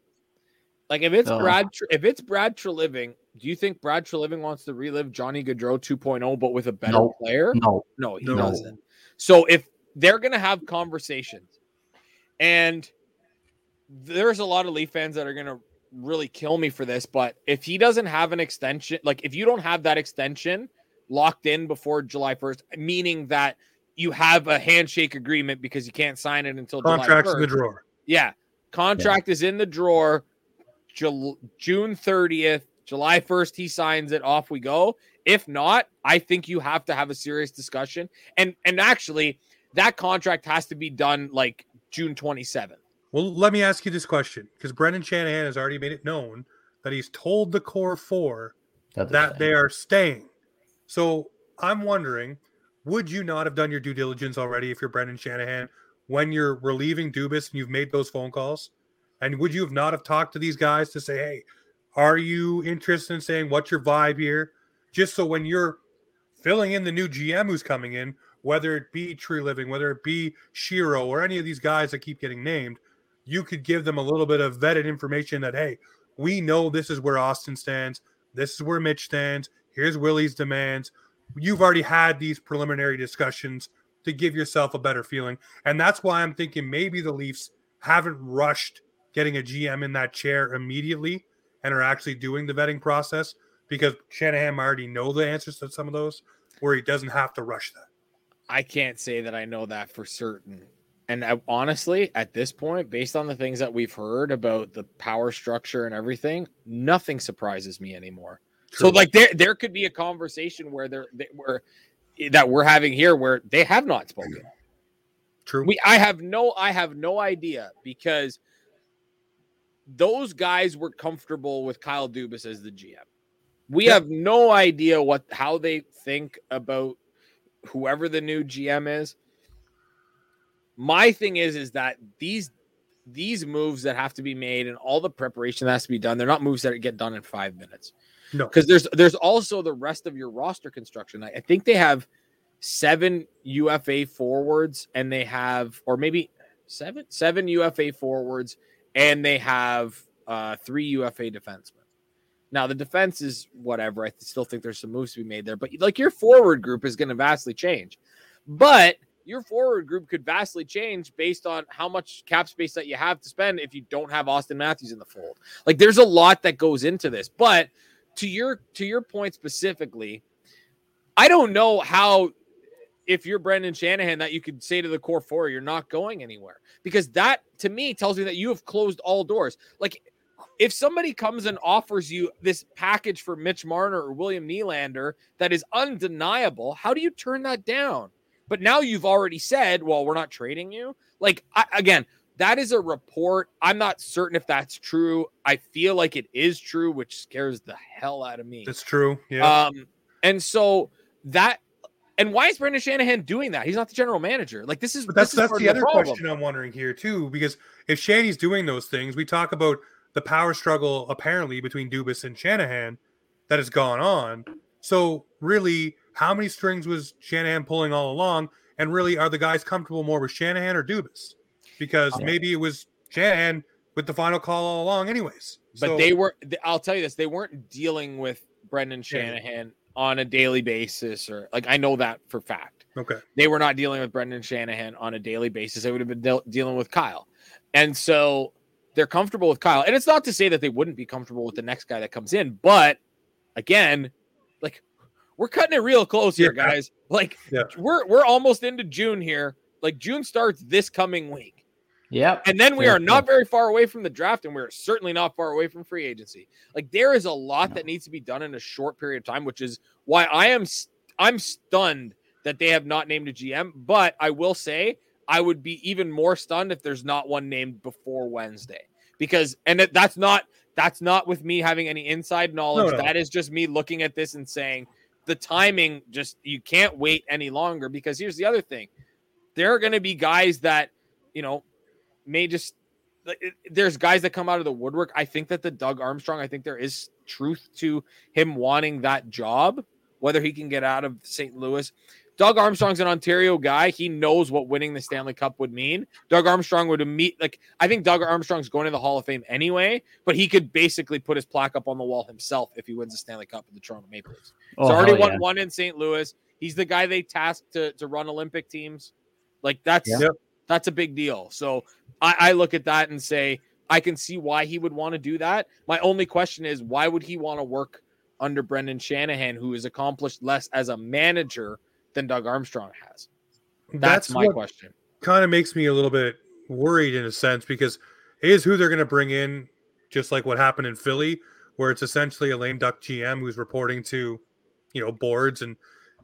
Like if it's Oh. Brad, Tr- if it's Brad Treliving, do you think Brad Treliving wants to relive Johnny Gaudreau 2.0 but with a better No. player? No, No, he No. doesn't. So if they're gonna have conversations, and there's a lot of Leaf fans that are gonna really kill me for this, but if he doesn't have an extension, like if you don't have that extension locked in before July 1st, meaning that you have a handshake agreement because you can't sign it until Contracts July in the drawer. Yeah. Contract is in the drawer. Jul- June 30th, July 1st, he signs it. Off we go. If not, I think you have to have a serious discussion. And and actually, that contract has to be done like June 27th. Well, let me ask you this question because Brendan Shanahan has already made it known that he's told the core four that's that they are staying. So I'm wondering, would you not have done your due diligence already if you're Brendan Shanahan when you're relieving Dubas and you've made those phone calls? And would you have not have talked to these guys to say, hey, are you interested in saying what's your vibe here? Just so when you're filling in the new GM who's coming in, whether it be Treliving, whether it be Shero or any of these guys that keep getting named, you could give them a little bit of vetted information that, hey, we know this is where Austin stands. This is where Mitch stands. Here's Willie's demands. You've already had these preliminary discussions to give yourself a better feeling. And that's why I'm thinking maybe the Leafs haven't rushed getting a GM in that chair immediately and are actually doing the vetting process because Shanahan might already know the answers to some of those where he doesn't have to rush that. I can't say that I know that for certain. And I, honestly, at this point, based on the things that we've heard about the power structure and everything, nothing surprises me anymore. So like there there could be a conversation where there they- where that we're having here where they have not spoken. True. We I have no I have no idea because those guys were comfortable with Kyle Dubas as the GM. We Yeah. have no idea what how they think about whoever the new GM is. My thing is is that these these moves that have to be made and all the preparation that has to be done, they're not moves that get done in five minutes. No. Because there's there's also the rest of your roster construction. I, I think they have seven UFA forwards and they have or maybe seven seven UFA forwards and they have uh three UFA defensemen. Now the defense is whatever. I still think there's some moves to be made there, but like your forward group is going to vastly change. But your forward group could vastly change based on how much cap space that you have to spend if you don't have Austin Matthews in the fold. Like there's a lot that goes into this. But to your to your point specifically, I don't know how if you're Brendan Shanahan that you could say to the core four you're not going anywhere because that to me tells me that you have closed all doors. Like if somebody comes and offers you this package for Mitch Marner or William Nylander that is undeniable, how do you turn that down? But now you've already said, well, we're not trading you. Like I, again, that is a report. I'm not certain if that's true. I feel like it is true, which scares the hell out of me. That's true. Yeah. Um, and so that, and why is Brendan Shanahan doing that? He's not the general manager. Like this is, But that's this is that's the other problem. question I'm wondering here too, because if Shanny's doing those things, we talk about the power struggle apparently between Dubas and Shanahan that has gone on. So really, how many strings was Shanahan pulling all along? And really, are the guys comfortable more with Shanahan or Dubas? Because maybe it was Shanahan with the final call all along, anyways. But So- they were. I'll tell you this: they weren't dealing with Brendan. Shanahan on a daily basis, or like I know that for fact. okay. They were not dealing with Brendan Shanahan on a daily basis. They would have been deal dealing with Kyle, and so they're comfortable with Kyle. And it's not to say that they wouldn't be comfortable with the next guy that comes in, but again, like we're cutting it real close here, Yeah. guys. Like Yeah. we're we're almost into June here. Like June starts this coming week. Yep. And then we are not very far away from the draft, and we're certainly not far away from free agency. Like there is a lot No. that needs to be done in a short period of time, which is why I am I'm stunned that they have not named a GM. But I will say I would be even more stunned if there's not one named before Wednesday, because and that- that's not that's not with me having any inside knowledge. No, no. That is just me looking at this and saying the timing just you can't wait any longer. Because here's the other thing: there are going to be guys that you know may just like, there's guys that come out of the woodwork. I think that the Doug Armstrong, I think there is truth to him wanting that job, whether he can get out of St. Louis. Doug Armstrong's an Ontario guy. He knows what winning the Stanley Cup would mean. Doug Armstrong would meet like I think Doug Armstrong's going to the Hall of Fame anyway, but he could basically put his plaque up on the wall himself if he wins the Stanley Cup with the Toronto Maple Leafs. Oh, He's already won yeah. one in St. Louis. He's the guy they tasked to to run Olympic teams. Like that's Yeah. That's a big deal. So I, I look at that and say I can see why he would want to do that. My only question is why would he want to work under Brendan Shanahan, who has accomplished less as a manager than Doug Armstrong has? That's, my question. kind of makes me a little bit worried in a sense because it is who they're going to bring in, just like what happened in Philly, where it's essentially a lame duck GM who's reporting to, you know, boards and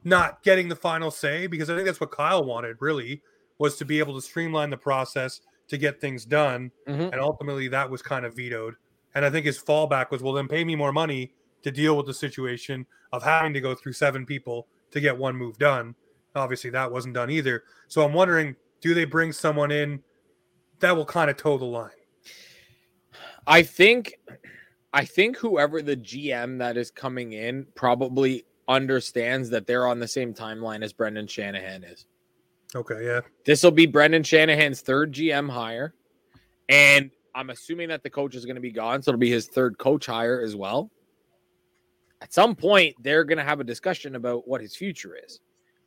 not getting the final say. Because I think that's what Kyle wanted really was to be able to streamline the process to get things done, Mhm. and ultimately that was kind of vetoed. And I think his fallback was, well, then pay me more money to deal with the situation of having to go through seven people to get one move done. Obviously, that wasn't done either. So I'm wondering, do they bring someone in that will kind of toe the line? I think I think whoever the GM that is coming in probably understands that they're on the same timeline as Brendan Shanahan is. Okay, yeah, This will be Brendan Shanahan's third GM hire. And I'm assuming that the coach is going to be gone. So it'll be his third coach hire as well. At some point, they're going to have a discussion about what his future is.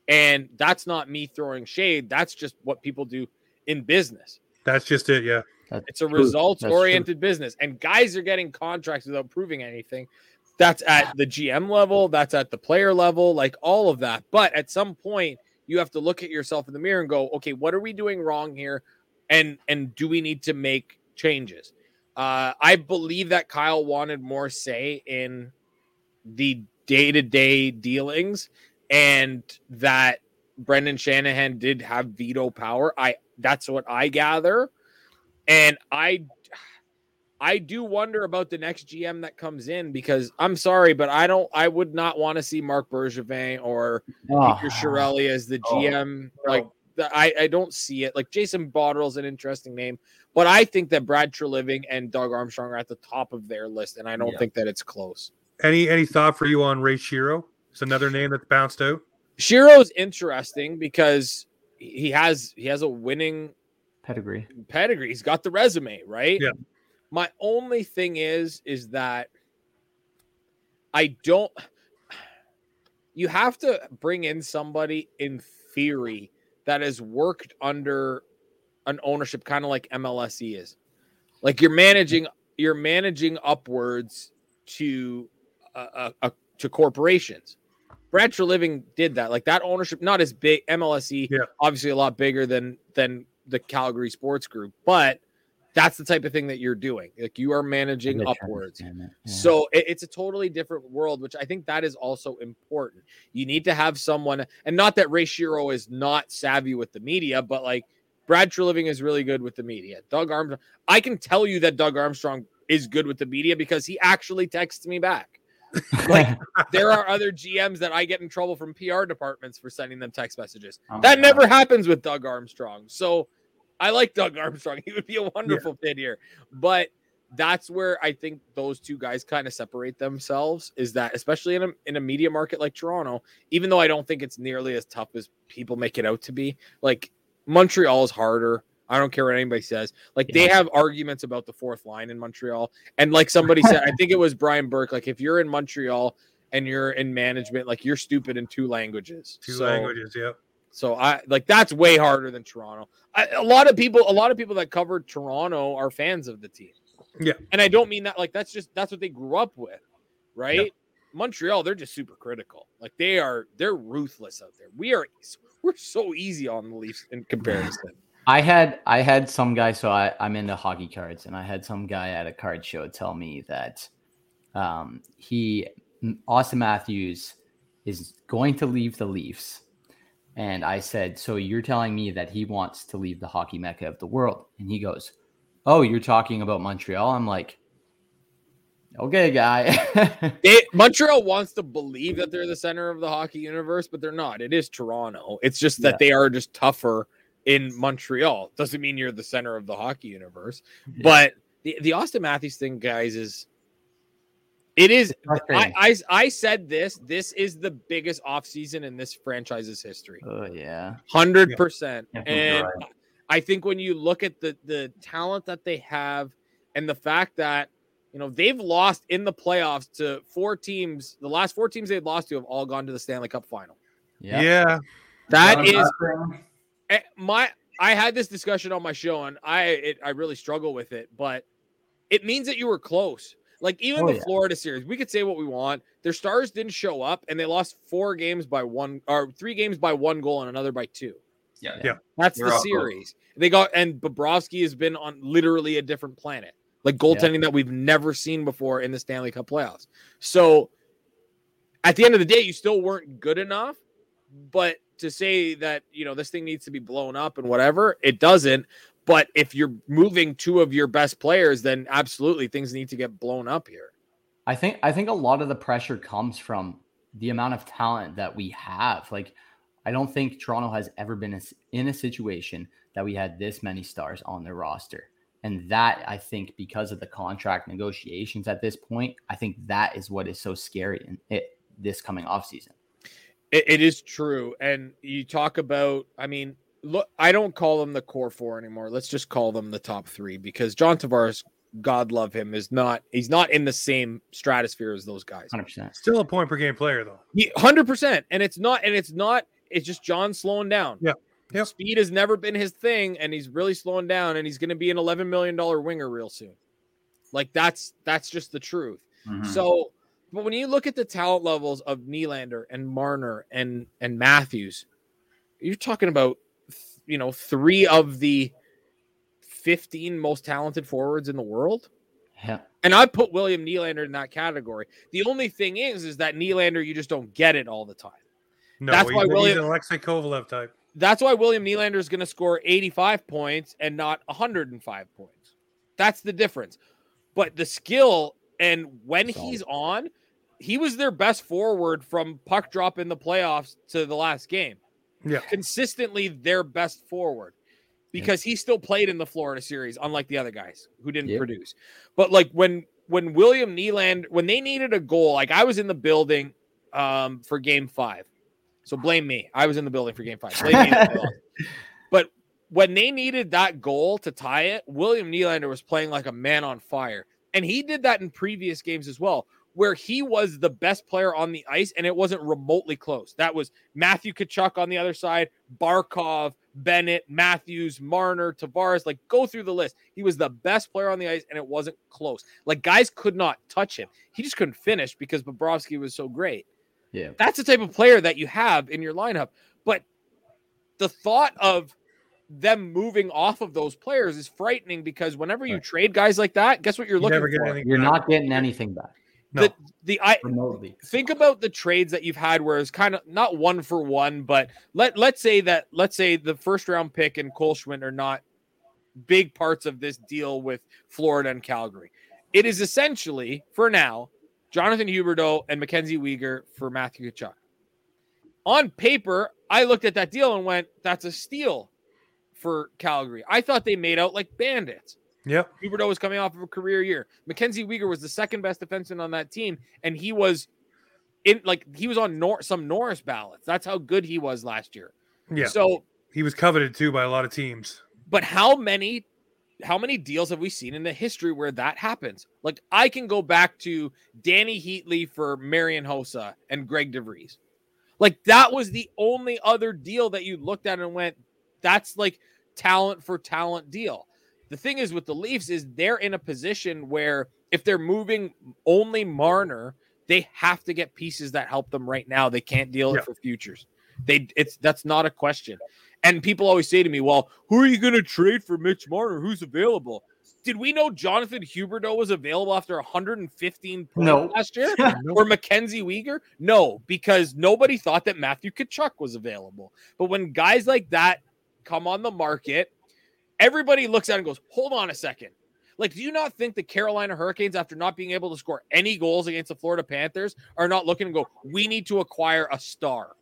And that's not me throwing shade. That's just what people do in business. that's just it. Yeah, It's a True. results That's oriented business. And guys are getting contracts without proving anything. That's at the GM level, that's at the player level, like all of that. But at some point, you have to look at yourself in the mirror and go, okay, what are we doing wrong here? And and do we need to make changes? Uh, I believe that Kyle wanted more say in the day-to-day dealings and that Brendan Shanahan did have veto power. I that's what I gather. And I I do wonder about the next GM that comes in because I'm sorry, but I don't I would not want to see Marc Bergevin or Oh, Peter ah. Chiarelli as the Oh, GM. Like the, I, I don't see it. Like Jason Botterill's an interesting name, but I think that Brad Treliving and Doug Armstrong are at the top of their list, and I don't Yeah. think that it's close. any any thought for you on Ray Shero? It's another name that's bounced out. Shero's interesting because he has he has a winning pedigree. pedigree. He's got the resume, right? Yeah. My only thing is, is that I don't. You have to bring in somebody in theory that has worked under an ownership, kind of like MLSE is. Like you're managing, you're managing upwards to uh, uh, uh, to corporations. Brad Living did that. Like that ownership, not as big. MLSE, Yeah. obviously a lot bigger than than the Calgary Sports Group, but that's the type of thing that you're doing. Like you are managing I'm just trying to upwards. that. Yeah. So it- it's a totally different world, which I think that is also important. You need to have someone, and not that Ray Shero is not savvy with the media, but like Brad Treliving is really good with the media. Doug Armstrong, I can tell you that Doug Armstrong is good with the media because he actually texts me back. Like [LAUGHS] there are other GMs that I get in trouble from PR departments for sending them text messages. Oh That God. never happens with Doug Armstrong. So I like Doug Armstrong. [LAUGHS] He would be a wonderful fit here. But that's where I think those two guys kind of separate themselves. Is that especially in a in a media market like Toronto, even though I don't think it's nearly as tough as people make it out to be. Like Montreal is harder. I don't care what anybody says. Like they have arguments about the fourth line in Montreal, and like somebody said, I think it was Brian Burke. Like if you're in Montreal and you're in management, like you're stupid in two languages. Two So- languages, yep. So I like that's way harder than Toronto. I, a lot of people, a lot of people that covered Toronto are fans of the team. Yeah. and I don't mean that like that's just that's what they grew up with, right? Montreal, they're just super critical. Like they are, they're ruthless out there. We are, we're so easy on the Leafs in comparison. I had I had some guy, so I, I'm into hockey cards, and I had some guy at a card show tell me that um, he Austin Matthews is going to leave the Leafs, and I said, "So you're telling me that he wants to leave the hockey mecca of the world?" And he goes, "Oh, you're talking about Montreal?" I'm like, "Okay, guy." [LAUGHS] They, Montreal wants to believe that they're the center of the hockey universe, but they're not. It is Toronto. It's just that Yeah. they are just tougher in Montreal. Doesn't mean you're the center of the hockey universe. Yeah. But the, the Austin Matthews thing, guys, is it is. I. I I said this. This is the biggest offseason in this franchise's history. oh yeah, Hundred percent. I think And right. I think when you look at the the talent that they have and the fact that you know they've lost in the playoffs to four teams, the last four teams they've lost to have all gone to the Stanley Cup final. yeah, Yeah. That One is nothing. eh, my. I had this discussion on my show, and I it, I really struggle with it, but it means that you were close. Like even Oh, the yeah. Florida series, we could say what we want. Their stars didn't show up, and they lost four games by one or three games by one goal and another by two. Yeah. Yeah. That's They're the off both. series. They got and Bobrovsky has been on literally a different planet, like goaltending that we've never seen before in the Stanley Cup playoffs. So at the end of the day, you still weren't good enough. But to say that you know this thing needs to be blown up and whatever, it doesn't. But if you're moving two of your best players, then absolutely things need to get blown up here. I think I think a lot of the pressure comes from the amount of talent that we have. Like, I don't think Toronto has ever been in a situation that we had this many stars on their roster. And that I think because of the contract negotiations at this point, I think that is what is so scary in it this coming off season. It, it is true. And you talk about, I mean, look, I don't call them the core four anymore. Let's just call them the top three because John Tavares, God love him, is not, he's not in the same stratosphere as those guys. 100%. Still a point per game player though. 100%. And it's not, and it's not, it's just John slowing down. Yeah. Yep. Speed has never been his thing, and he's really slowing down, and he's going to be an $11 million winger real soon. Like that's, that's just the truth. Mhm. So, but when you look at the talent levels of Nylander and Marner and and Matthews, you're talking about you know three of the 15 most talented forwards in the world. Yeah. And I put William Nylander in that category. The only thing is, is that Nylander, you just don't get it all the time. No, That's he's, why he's William- an Alexei Kovalev type. That's why William Nylander is going to score 85 points and not 105 points. That's the difference. But the skill and when Solid. he's on, he was their best forward from puck drop in the playoffs to the last game. Yeah. Consistently their best forward because he still played in the Florida series, unlike the other guys who didn't Yep. produce. But like when when William Nylander, when they needed a goal, like I was in the building um, for game five. So blame me. I was in the building for game five. Blame me in the playoffs. but when they needed that goal to tie it, William Nylander was playing like a man on fire. And he did that in previous games as well, where he was the best player on the ice and it wasn't remotely close. That was Matthew Tkachuk on the other side, Barkov, Bennett, Matthews, Marner, Tavares. Like go through the list. He was the best player on the ice and it wasn't close. Like guys could not touch him. He just couldn't finish because Bobrovsky was so great Yeah. that's the type of player that you have in your lineup. But the thought of them moving off of those players is frightening because whenever you Right. trade guys like that, guess what you're You looking for? You're not getting anything back No. The the I remotely. think about the trades that you've had where it's kind of not one for one, but let let's say that let's say the first round pick and Cole Schwindt are not big parts of this deal with Florida and Calgary. It is essentially for now Jonathan Huberdeau and Mackenzie Weegar for Matthew Tkachuk. On paper, I looked at that deal and went, "That's a steal for Calgary." I thought they made out like bandits. Yep. Huberdeau was coming off of a career year. Mackenzie Weegar was the second best defenseman on that team, and he was in like he was on Nor- some Norris ballots. That's how good he was last year. Yeah. So, he was coveted too by a lot of teams. but how many how many deals have we seen in the history where that happens? Like I can go back to Dany Heatley for Marian Hossa and Greg DeVries. Like that was the only other deal that you looked at and went, that's like talent for talent deal. The thing is with the Leafs is they're in a position where if they're moving only Marner, they have to get pieces that help them right now. They can't deal Yeah. it for futures. They it's that's not a question. And people always say to me, "Well, who are you going to trade for Mitch Marner? Who's available?" Did we know Jonathan Huberdeau was available after 115 points No. last year? [LAUGHS] or Mackenzie Weegar? No, because nobody thought that Matthew Tkachuk was available. But when guys like that come on the market, everybody looks at it and goes, hold on a second. Like, do you not think the Carolina Hurricanes, after not being able to score any goals against the Florida Panthers, are not looking and go, we need to acquire a star?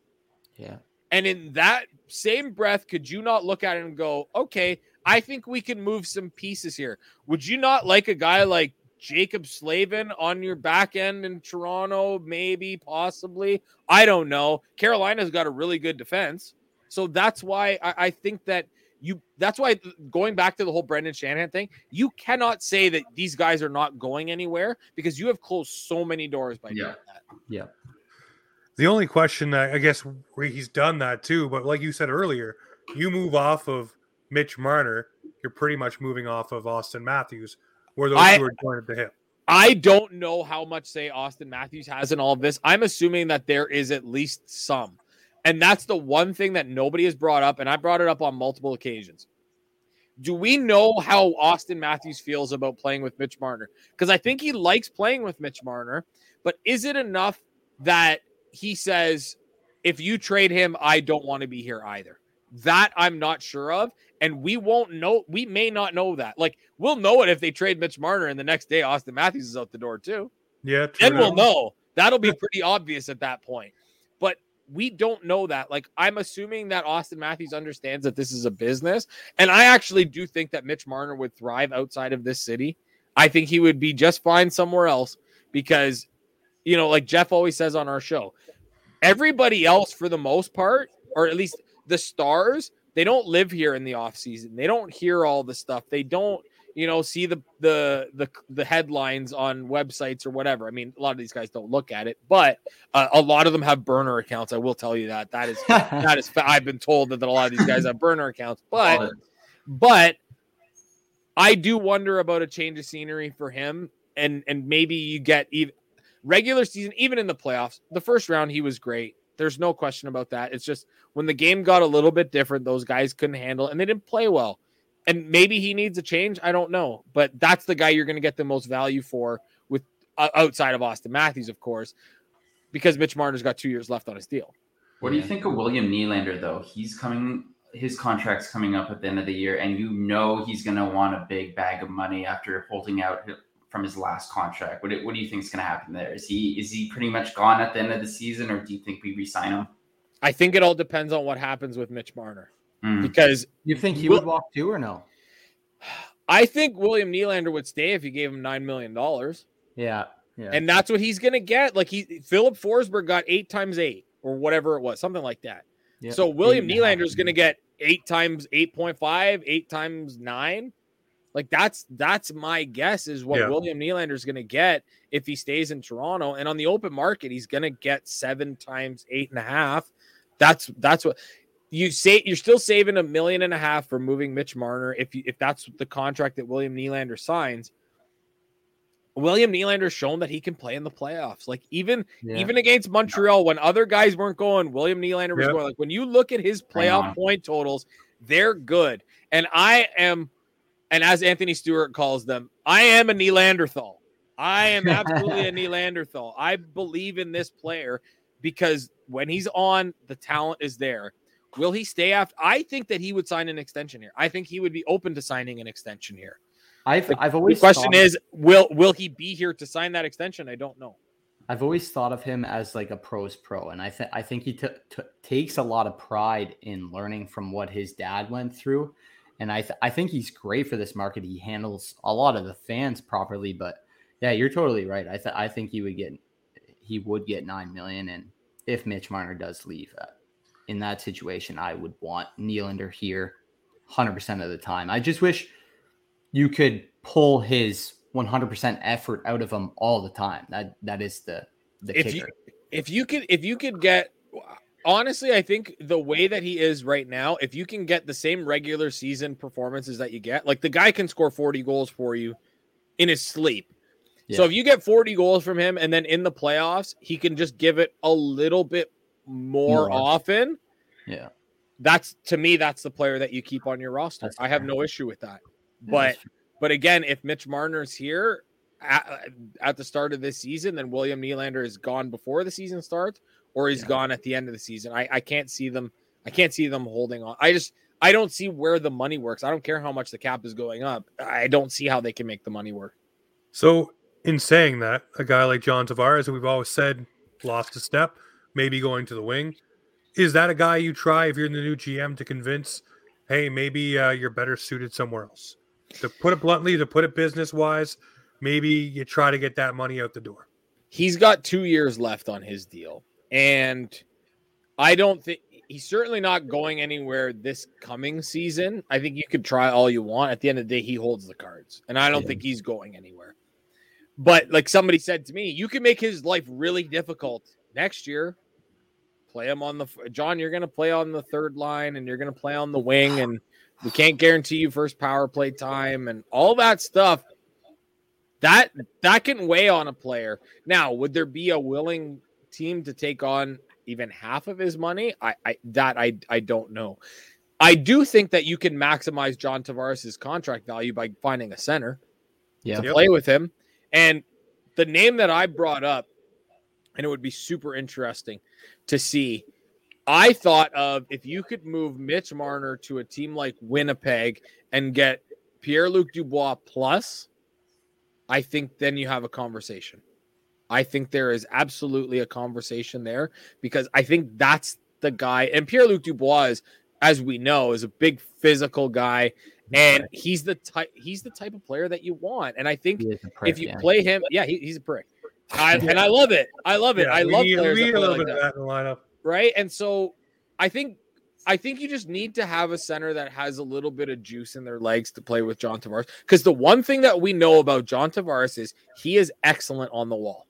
Yeah. And in that same breath, could you not look at it and go, okay, I think we can move some pieces here? Would you not like a guy like Jaccob Slavin on your back end in Toronto? Maybe, possibly. I don't know. Carolina's got a really good defense. So that's why I, I think that you that's why going back to the whole Brendan Shanahan thing, you cannot say that these guys are not going anywhere because you have closed so many doors by doing Yeah. that. Yeah. The only question, I I guess, where he's done that too, but like you said earlier, you move off of Mitch Marner, you're pretty much moving off of Austin Matthews, where those I- two are joined at the hip. I don't know how much say Austin Matthews has in all of this. I'm assuming that there is at least some. And that's the one thing that nobody has brought up. And I brought it up on multiple occasions. Do we know how Austin Matthews feels about playing with Mitch Marner? Because I think he likes playing with Mitch Marner, but is it enough that he says, if you trade him, I don't want to be here either? That I'm not sure of. And we won't know. We may not know that. Like, we'll know it if they trade Mitch Marner and the next day Austin Matthews is out the door too. Yeah, Then we'll know. That'll be pretty obvious at that point. We don't know that. Like, I'm assuming that Austin Matthews understands that this is a business. And I actually do think that Mitch Marner would thrive outside of this city. I think he would be just fine somewhere else because, you know, like Jeff always says on our show, everybody else, for the most part, or at least the stars, they don't live here in the off season. They don't hear all the stuff. They don't, you know, see the the the the headlines on websites or whatever. I mean, a lot of these guys don't look at it, but uh, a lot of them have burner accounts. I will tell you that. That is [LAUGHS] that is. I've been told that, that a lot of these guys have burner accounts, but but I do wonder about a change of scenery for him, and and maybe you get even regular season, even in the playoffs. The first round, he was great. There's no question about that. It's just when the game got a little bit different, those guys couldn't handle it, and they didn't play well. And maybe he needs a change. I don't know, but that's the guy you're going to get the most value for with uh, outside of Austin Matthews, of course, because Mitch Marner's got two years left on his deal. What do you think of William Nylander though? He's coming his contract's coming up at the end of the year, and you know he's gonna want a big bag of money after holding out from his last contract. What do, what do you think is gonna happen there? Is he is he pretty much gone at the end of the season, or do you think we re-sign him? I think it all depends on what happens with Mitch Marner Mm. because you think he Will- would walk too or no? I think William Nylander would stay if you gave him nine million dollars, Yeah. Yeah. and that's what he's gonna get. Like he, Filip Forsberg got eight times eight or whatever it was, something like that. Yeah. So William Eight and a half. Nylander is gonna get eight times eight point five, eight times nine. Like that's that's my guess is what Yeah. William Nylander is gonna get if he stays in Toronto. And on the open market, he's gonna get seven times eight and a half. That's that's what you say. You're still saving a million and a half for moving Mitch Marner if you, if that's the contract that William Nylander signs. William Nylander's shown that he can play in the playoffs. Like even Yeah. even against Montreal, when other guys weren't going, William Nylander was Yep. going. Like when you look at his playoff point totals, they're good. And I am, and as Anthony Stewart calls them, I am a Nylanderthal. I am [LAUGHS] absolutely a Nylanderthal. I believe in this player because when he's on, the talent is there. Will he stay after? I think that he would sign an extension here. I think he would be open to signing an extension here. I've I've The always question thought- is, will will he be here to sign that extension? I don't know. I've always thought of him as like a pros pro, and I think I think he t- t- takes a lot of pride in learning from what his dad went through, and I th- I think he's great for this market. He handles a lot of the fans properly, but yeah, you're totally right. I th- I think he would get he would get nine million, and if Mitch Marner does leave, uh, in that situation, I would want Nylander here, hundred percent of the time. I just wish you could pull his 100% effort out of him all the time. That that is the the if kicker. you if you could if you could get honestly, I think the way that he is right now, if you can get the same regular season performances that you get, like the guy can score 40 goals for you in his sleep. So if you get 40 goals from him and then in the playoffs, he can just give it a little bit more, More. often. yeah, That's to me, that's the player that you keep on your roster. That's I have fair. no issue with that. Yeah, But that's but again, if Mitch Marner's here at, at the start of this season, then William Nylander is gone before the season starts, or he's Yeah. gone at the end of the season. I, I can't see them. I can't see them holding on. I just I don't see where the money works. I don't care how much the cap is going up. I don't see how they can make the money work. So, in saying that, a guy like John Tavares, who we've always said lost a step, maybe going to the wing, is that a guy you try if you're in the new GM to convince, hey, maybe uh, you're better suited somewhere else? To put it bluntly, to put it business wise, maybe you try to get that money out the door. He's got two years left on his deal, and I don't think he's certainly not going anywhere this coming season. I think you could try all you want. At the end of the day, he holds the cards, and I don't Yeah. think he's going anywhere. But like somebody said to me, you can make his life really difficult next year. Play him on the John. You're going to play on the third line, and you're going to play on the wing, and we can't guarantee you first power play time, and all that stuff. That that can weigh on a player. Now, would there be a willing team to take on even half of his money? I, I that I I don't know. I do think that you can maximize John Tavares' contract value by finding a center yeah, to play with him. And the name that I brought up, and it would be super interesting to see. I thought of if you could move Mitch Marner to a team like Winnipeg and get Pierre Luc Dubois plus, I think then you have a conversation. I think there is absolutely a conversation there because I think that's the guy. And Pierre Luc Dubois, is, as we know, is a big physical guy, and he's the type he's the type of player that you want. And I think he is a prick, if you yeah. play him, yeah, he, he's a prick. I, [LAUGHS] and I love it. I love it. Yeah, I love need, players need a little like bit that of that in the lineup. right? And so I think I think you just need to have a center that has a little bit of juice in their legs to play with John Tavares. Because the one thing that we know about John Tavares is he is excellent on the wall.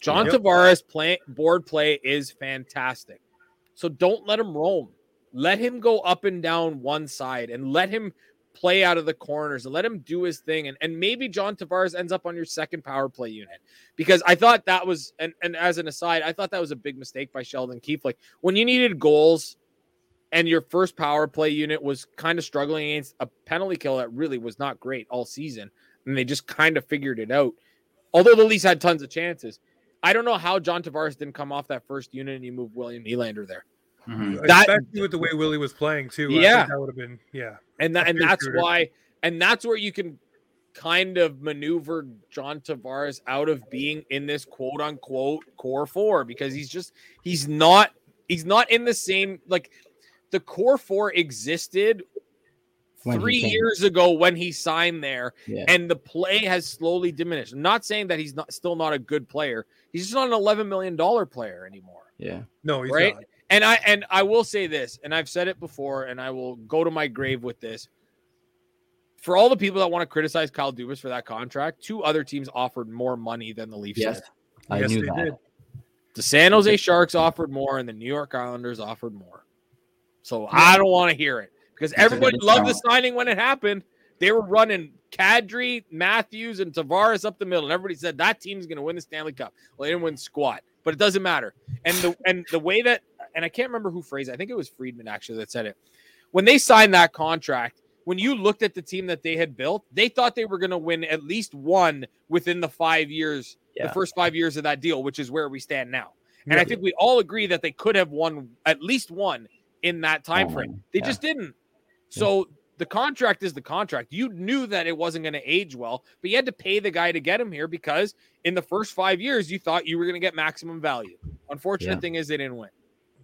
John Yep. Tavares play board play is fantastic. So don't let him roam. Let him go up and down one side and let him play out of the corners and let him do his thing. And, and maybe John Tavares ends up on your second power play unit because I thought that was, and, and as an aside, I thought that was a big mistake by Sheldon Keefe. Like when you needed goals and your first power play unit was kind of struggling against a penalty kill that really was not great all season, and they just kind of figured it out. Although the Leafs had tons of chances. I don't know how John Tavares didn't come off that first unit and you moved William Nylander there. Mhm. That- Especially with the way Willie was playing too. I think Yeah. that would have been yeah. and that, and that's shooter. why and that's where you can kind of maneuver John Tavares out of being in this quote unquote core four because he's just he's not he's not in the same like the core four existed When three years ago when he signed there Yeah. and the play has slowly diminished. I'm not saying that he's not still not a good player. He's just not an 11 million dollar player anymore yeah. No, he's right? not. And I and I will say this, and I've said it before, and I will go to my grave with this. For all the people that want to criticize Kyle Dubas for that contract, two other teams offered more money than the Leafs Yes. did. I yes, knew they that. did. The San Jose Sharks offered more, and the New York Islanders offered more. So I don't want to hear it because everybody loved the signing when it happened. They were running Kadri, Matthews, and Tavares up the middle, and everybody said that team's going to win the Stanley Cup. Well, they didn't win squat, but it doesn't matter. And the and the way that and I can't remember who phrased it. I think it was Friedman actually that said it. When they signed that contract, when you looked at the team that they had built, they thought they were going to win at least one within the five years, Yeah. the first five years of that deal, which is where we stand now. And Yeah. I think we all agree that they could have won at least one in that time frame. They Yeah. just didn't. So the contract is the contract. You knew that it wasn't going to age well, but you had to pay the guy to get him here because in the first five years you thought you were going to get maximum value. Unfortunate thing is they didn't win.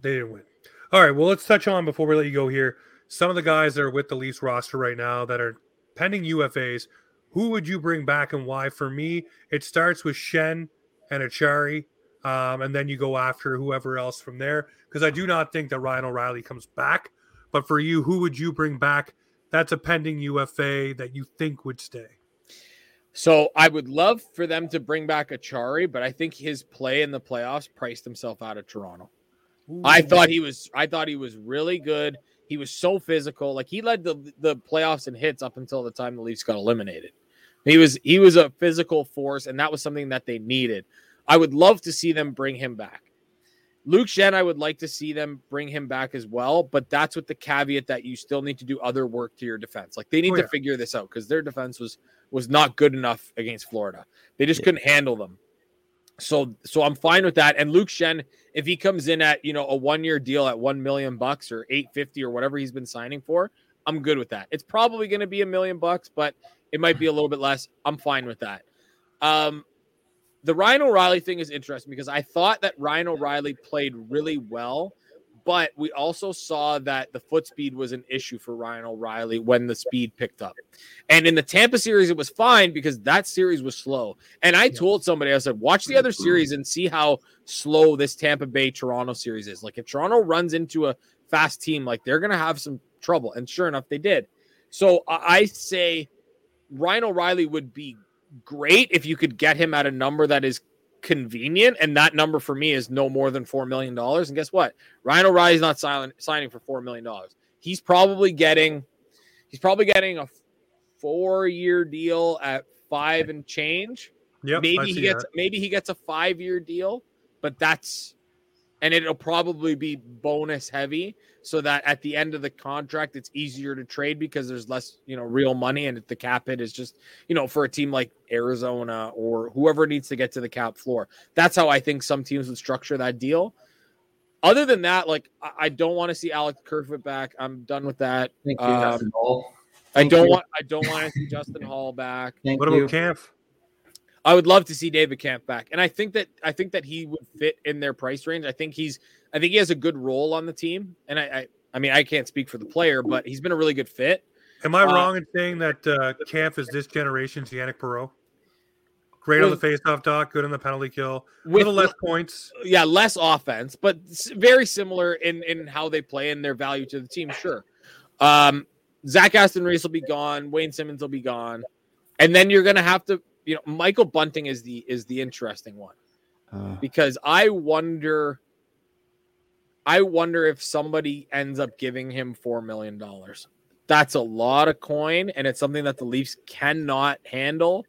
They didn't win. All right. Well, let's touch on before we let you go here. some of the guys that are with the Leafs roster right now that are pending UFAs, who would you bring back and why? For me, it starts with Schenn and Acciari, um, and then you go after whoever else from there. Because I do not think that Ryan O'Reilly comes back. But for you, who would you bring back? That's a pending UFA that you think would stay. So I would love for them to bring back Acciari, but I think his play in the playoffs priced himself out of Toronto. Ooh. I thought he was I thought he was really good. He was so physical. Like he led the the playoffs in hits up until the time the Leafs got eliminated. He was he was a physical force, and that was something that they needed. I would love to see them bring him back. Luke Schenn, I would like to see them bring him back as well, but that's with the caveat that you still need to do other work to your defense. Like they need oh, yeah. to figure this out because their defense was was not good enough against Florida. They just yeah. couldn't handle them. So so I'm fine with that. And Luke Schenn, if he comes in at you know a one year deal at one million bucks or eight fifty or whatever he's been signing for, I'm good with that. It's probably going to be a million bucks, but it might be a little bit less. I'm fine with that. Um, the Ryan O'Reilly thing is interesting because I thought that Ryan O'Reilly played really well, but we also saw that the foot speed was an issue for Ryan O'Reilly when the speed picked up. And in the Tampa series, it was fine because that series was slow. And I told somebody, I said, watch the other series and see how slow this Tampa Bay Toronto series is. Like if Toronto runs into a fast team, like they're going to have some trouble. And sure enough, they did. So I say Ryan O'Reilly would be great if you could get him at a number that is convenient, and that number for me is no more than four million dollars. And guess what? Ryan O'Reilly's not silent, signing for four million dollars. He's probably getting he's probably getting a four-year deal at five and change. Yeah, maybe he gets that. maybe he gets a five-year deal, but that's and it'll probably be bonus heavy so that at the end of the contract it's easier to trade because there's less you know real money. And if the cap hit is just you know for a team like arizona or whoever needs to get to the cap floor. That's how i think some teams would structure that deal. Other than that like i, don't want to see alex kerfoot back. I'm done with that. Thank you, um, i don't you. want i don't want to see justin holl back. Thank what about Kampf? I would love to see David Kampf back, and I think that I think that he would fit in their price range. I think he's I think he has a good role on the team, and I I, I mean I can't speak for the player, but he's been a really good fit. Am I uh, wrong in saying that uh, Kampf is this generation's Yannick Perreault? Great with, on the faceoff dot, good on the penalty kill, with little less points. Yeah, less offense, but very similar in in how they play and their value to the team. Sure. Um, Zach Aston Reese will be gone. Wayne Simmonds will be gone, and then you're going to have to you know, Michael Bunting is the is the interesting one uh, because I wonder, I wonder if somebody ends up giving him four million dollars. That's a lot of coin, and it's something that the Leafs cannot handle.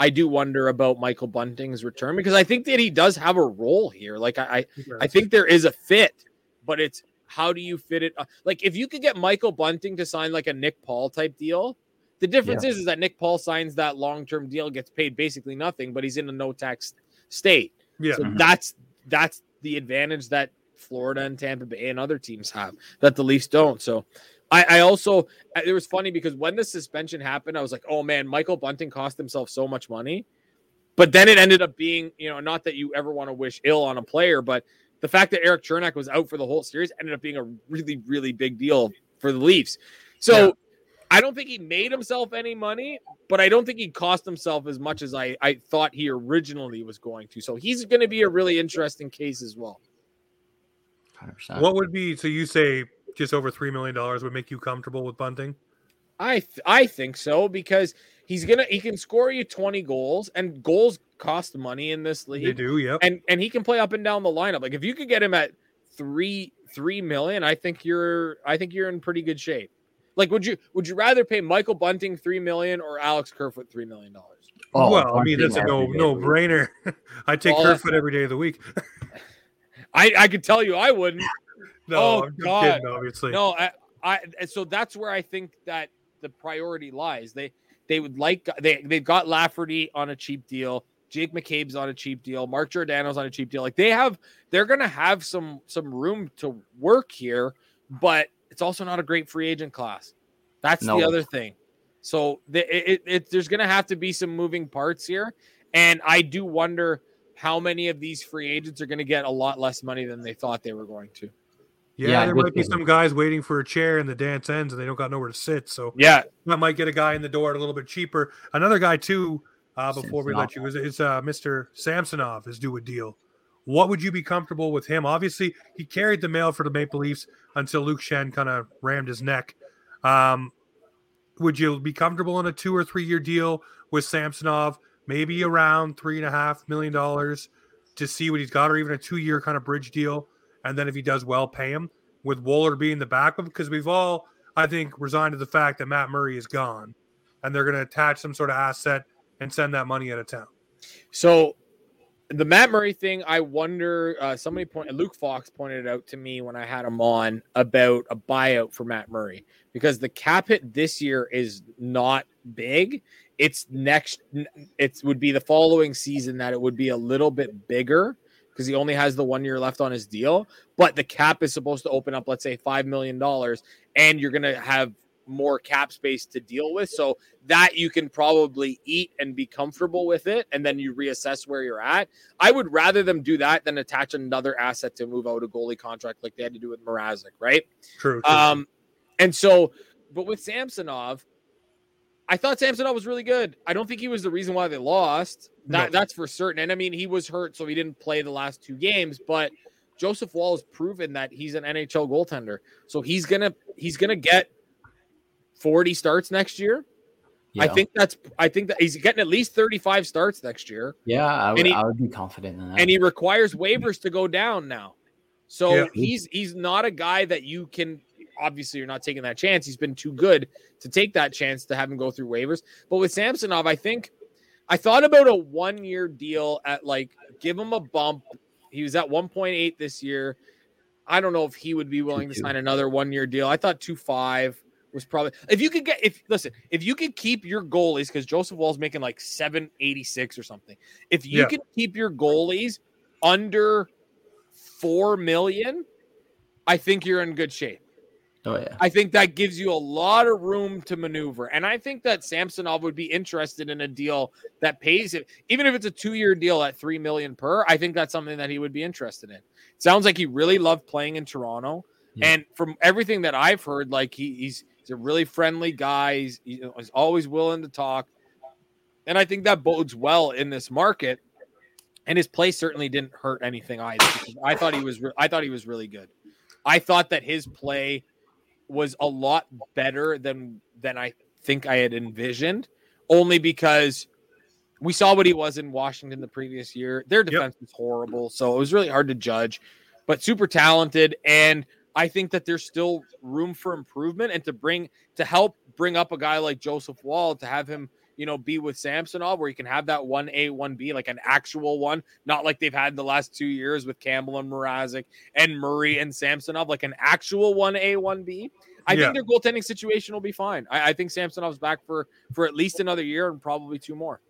I do wonder about Michael Bunting's return because I think that he does have a role here. Like I, I, I think there is a fit, but it's how do you fit it? Like if you could get Michael Bunting to sign like a Nick Paul type deal, the difference yeah. is, is that Nick Paul signs that long term deal, gets paid basically nothing, but he's in a no tax state. Yeah, so mm-hmm. that's that's the advantage that Florida and Tampa Bay and other teams have that the Leafs don't. So I, I also it was funny because when the suspension happened, I was like, oh man, Michael Bunting cost himself so much money. But then it ended up being, you know, not that you ever want to wish ill on a player, but the fact that Erik Cernak was out for the whole series ended up being a really, really big deal for the Leafs. So yeah. I don't think he made himself any money, but I don't think he cost himself as much as I, I thought he originally was going to. So he's going to be a really interesting case as well. 100%. What would be so you say just over three million dollars would make you comfortable with Bunting? I th- I think so because he's gonna he can score you 20 goals and goals cost money in this league. They do, yep. And and he can play up and down the lineup. Like if you could get him at three three million, I think you're I think you're in pretty good shape. Like, would you would you rather pay Michael Bunting three million or Alex Kerfoot three million dollars? Oh, well, I mean that's a no no brainer. [LAUGHS] I take well, Kerfoot every day of the week. I I could tell you I wouldn't. [LAUGHS] no, oh, I'm God. Kidding, obviously. No, I, I so that's where I think that the priority lies. They they would like they they've got Lafferty on a cheap deal. Jake McCabe's on a cheap deal. Mark Giordano's on a cheap deal. Like they have, they're gonna have some some room to work here, but it's also not a great free agent class. That's no. the other thing. So the, it, it, there's going to have to be some moving parts here. And I do wonder how many of these free agents are going to get a lot less money than they thought they were going to. Yeah, Yeah, there might be some guys waiting for a chair and the dance ends and they don't got nowhere to sit. So Yeah, that might get a guy in the door a little bit cheaper. Another guy too, uh, before we let you, is, is uh, Mr. Samsonov is due a deal. What would you be comfortable with him? Obviously, he carried the mail for the Maple Leafs until Luke Schenn kind of rammed his neck. Um, would you be comfortable in a two or three year deal with Samsonov, maybe around three and a half million dollars to see what he's got, or even a two year kind of bridge deal? And then if he does well, pay him with Woller being the backup because we've all, I think, resigned to the fact that Matt Murray is gone and they're going to attach some sort of asset and send that money out of town. So the Matt Murray thing, I wonder. Uh, somebody point Luke Fox pointed out to me when I had him on about a buyout for Matt Murray because the cap hit this year is not big. It's next. It would be the following season that it would be a little bit bigger because he only has the one year left on his deal. But the cap is supposed to open up, let's say, five million dollars, and you're going to have more cap space to deal with. So that you can probably eat and be comfortable with it, and then you reassess where you're at. I would rather them do that than attach another asset to move out a goalie contract like they had to do with Mrazek, right? True. true. Um, and so, but with Samsonov, I thought Samsonov was really good. I don't think he was the reason why they lost. That No. that's for certain. And I mean, he was hurt, so he didn't play the last two games. But Joseph Woll has proven that he's an NHL goaltender, so he's gonna he's gonna get forty starts next year. I think that's I think that he's getting at least thirty five starts next year Yeah, I would, and he- I would be confident in that. and he requires waivers to go down now. So Yeah. he's he's not a guy that you can obviously you're not taking that chance. He's been too good to take that chance to have him go through waivers. But with Samsonov, I think I thought about a one year deal at like give him a bump. He was at 1.8 this year. I don't know if he would be willing to sign another one year deal. I thought two five was probably if you could get if listen if you could keep your goalies because Joseph Woll's making like 786 or something. If you Yeah. can keep your goalies under four million, I think you're in good shape. oh yeah, I think that gives you a lot of room to maneuver. And I think that Samsonov would be interested in a deal that pays it, even if it's a two-year deal at three million per. I think that's something that he would be interested in. Sounds like he really loved playing in Toronto. Yeah. And from everything that I've heard, like he, he's he's a really friendly guy. He's, he's always willing to talk. And I think that bodes well in this market. And his play certainly didn't hurt anything either. I thought he was re- I thought he was really good. I thought that his play was a lot better than than I think I had envisioned, only because we saw what he was in Washington the previous year. Their defense was horrible, so it was really hard to judge. But super talented, and I think that there's still room for improvement and to bring to help bring up a guy like Joseph Woll to have him, you know, be with Samsonov where he can have that one A, one B, like an actual one, not like they've had the last two years with Campbell and Mrazek and Murray and Samsonov, like an actual one A, one B. I Yeah. think their goaltending situation will be fine. I, I think Samsonov's back for for at least another year and probably two more.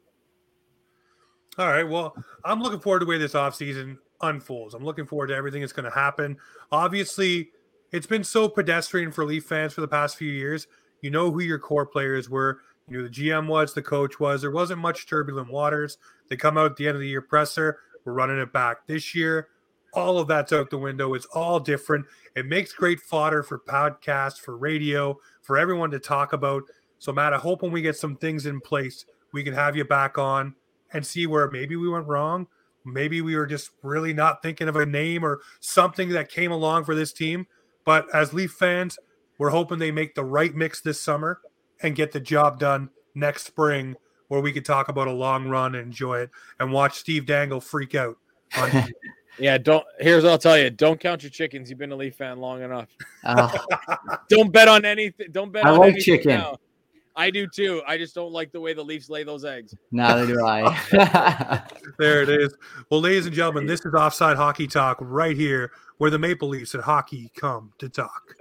All right. Well, I'm looking forward to the way this offseason unfolds. I'm looking forward to everything that's going to happen. Obviously, it's been so pedestrian for Leaf fans for the past few years. You know who your core players were. You knew the GM was, the coach was. There wasn't much turbulent waters. They come out at the end of the year presser. We're running it back this year. All of that's out the window. It's all different. It makes great fodder for podcasts, for radio, for everyone to talk about. So, Matt, I hope when we get some things in place, we can have you back on and see where maybe we went wrong. Maybe we were just really not thinking of a name or something that came along for this team. But as Leaf fans, we're hoping they make the right mix this summer and get the job done next spring where we could talk about a long run and enjoy it and watch Steve Dangle freak out. On [LAUGHS] Yeah, don't. Here's what I'll tell you: don't count your chickens. You've been a Leaf fan long enough. Uh, [LAUGHS] Don't bet on anything. Don't bet. I on like anything chicken. now. I do too. I just don't like the way the Leafs lay those eggs. neither do I. [LAUGHS] there it is. Well, ladies and gentlemen, this is Offside Hockey Talk right here where the Maple Leafs and hockey come to talk.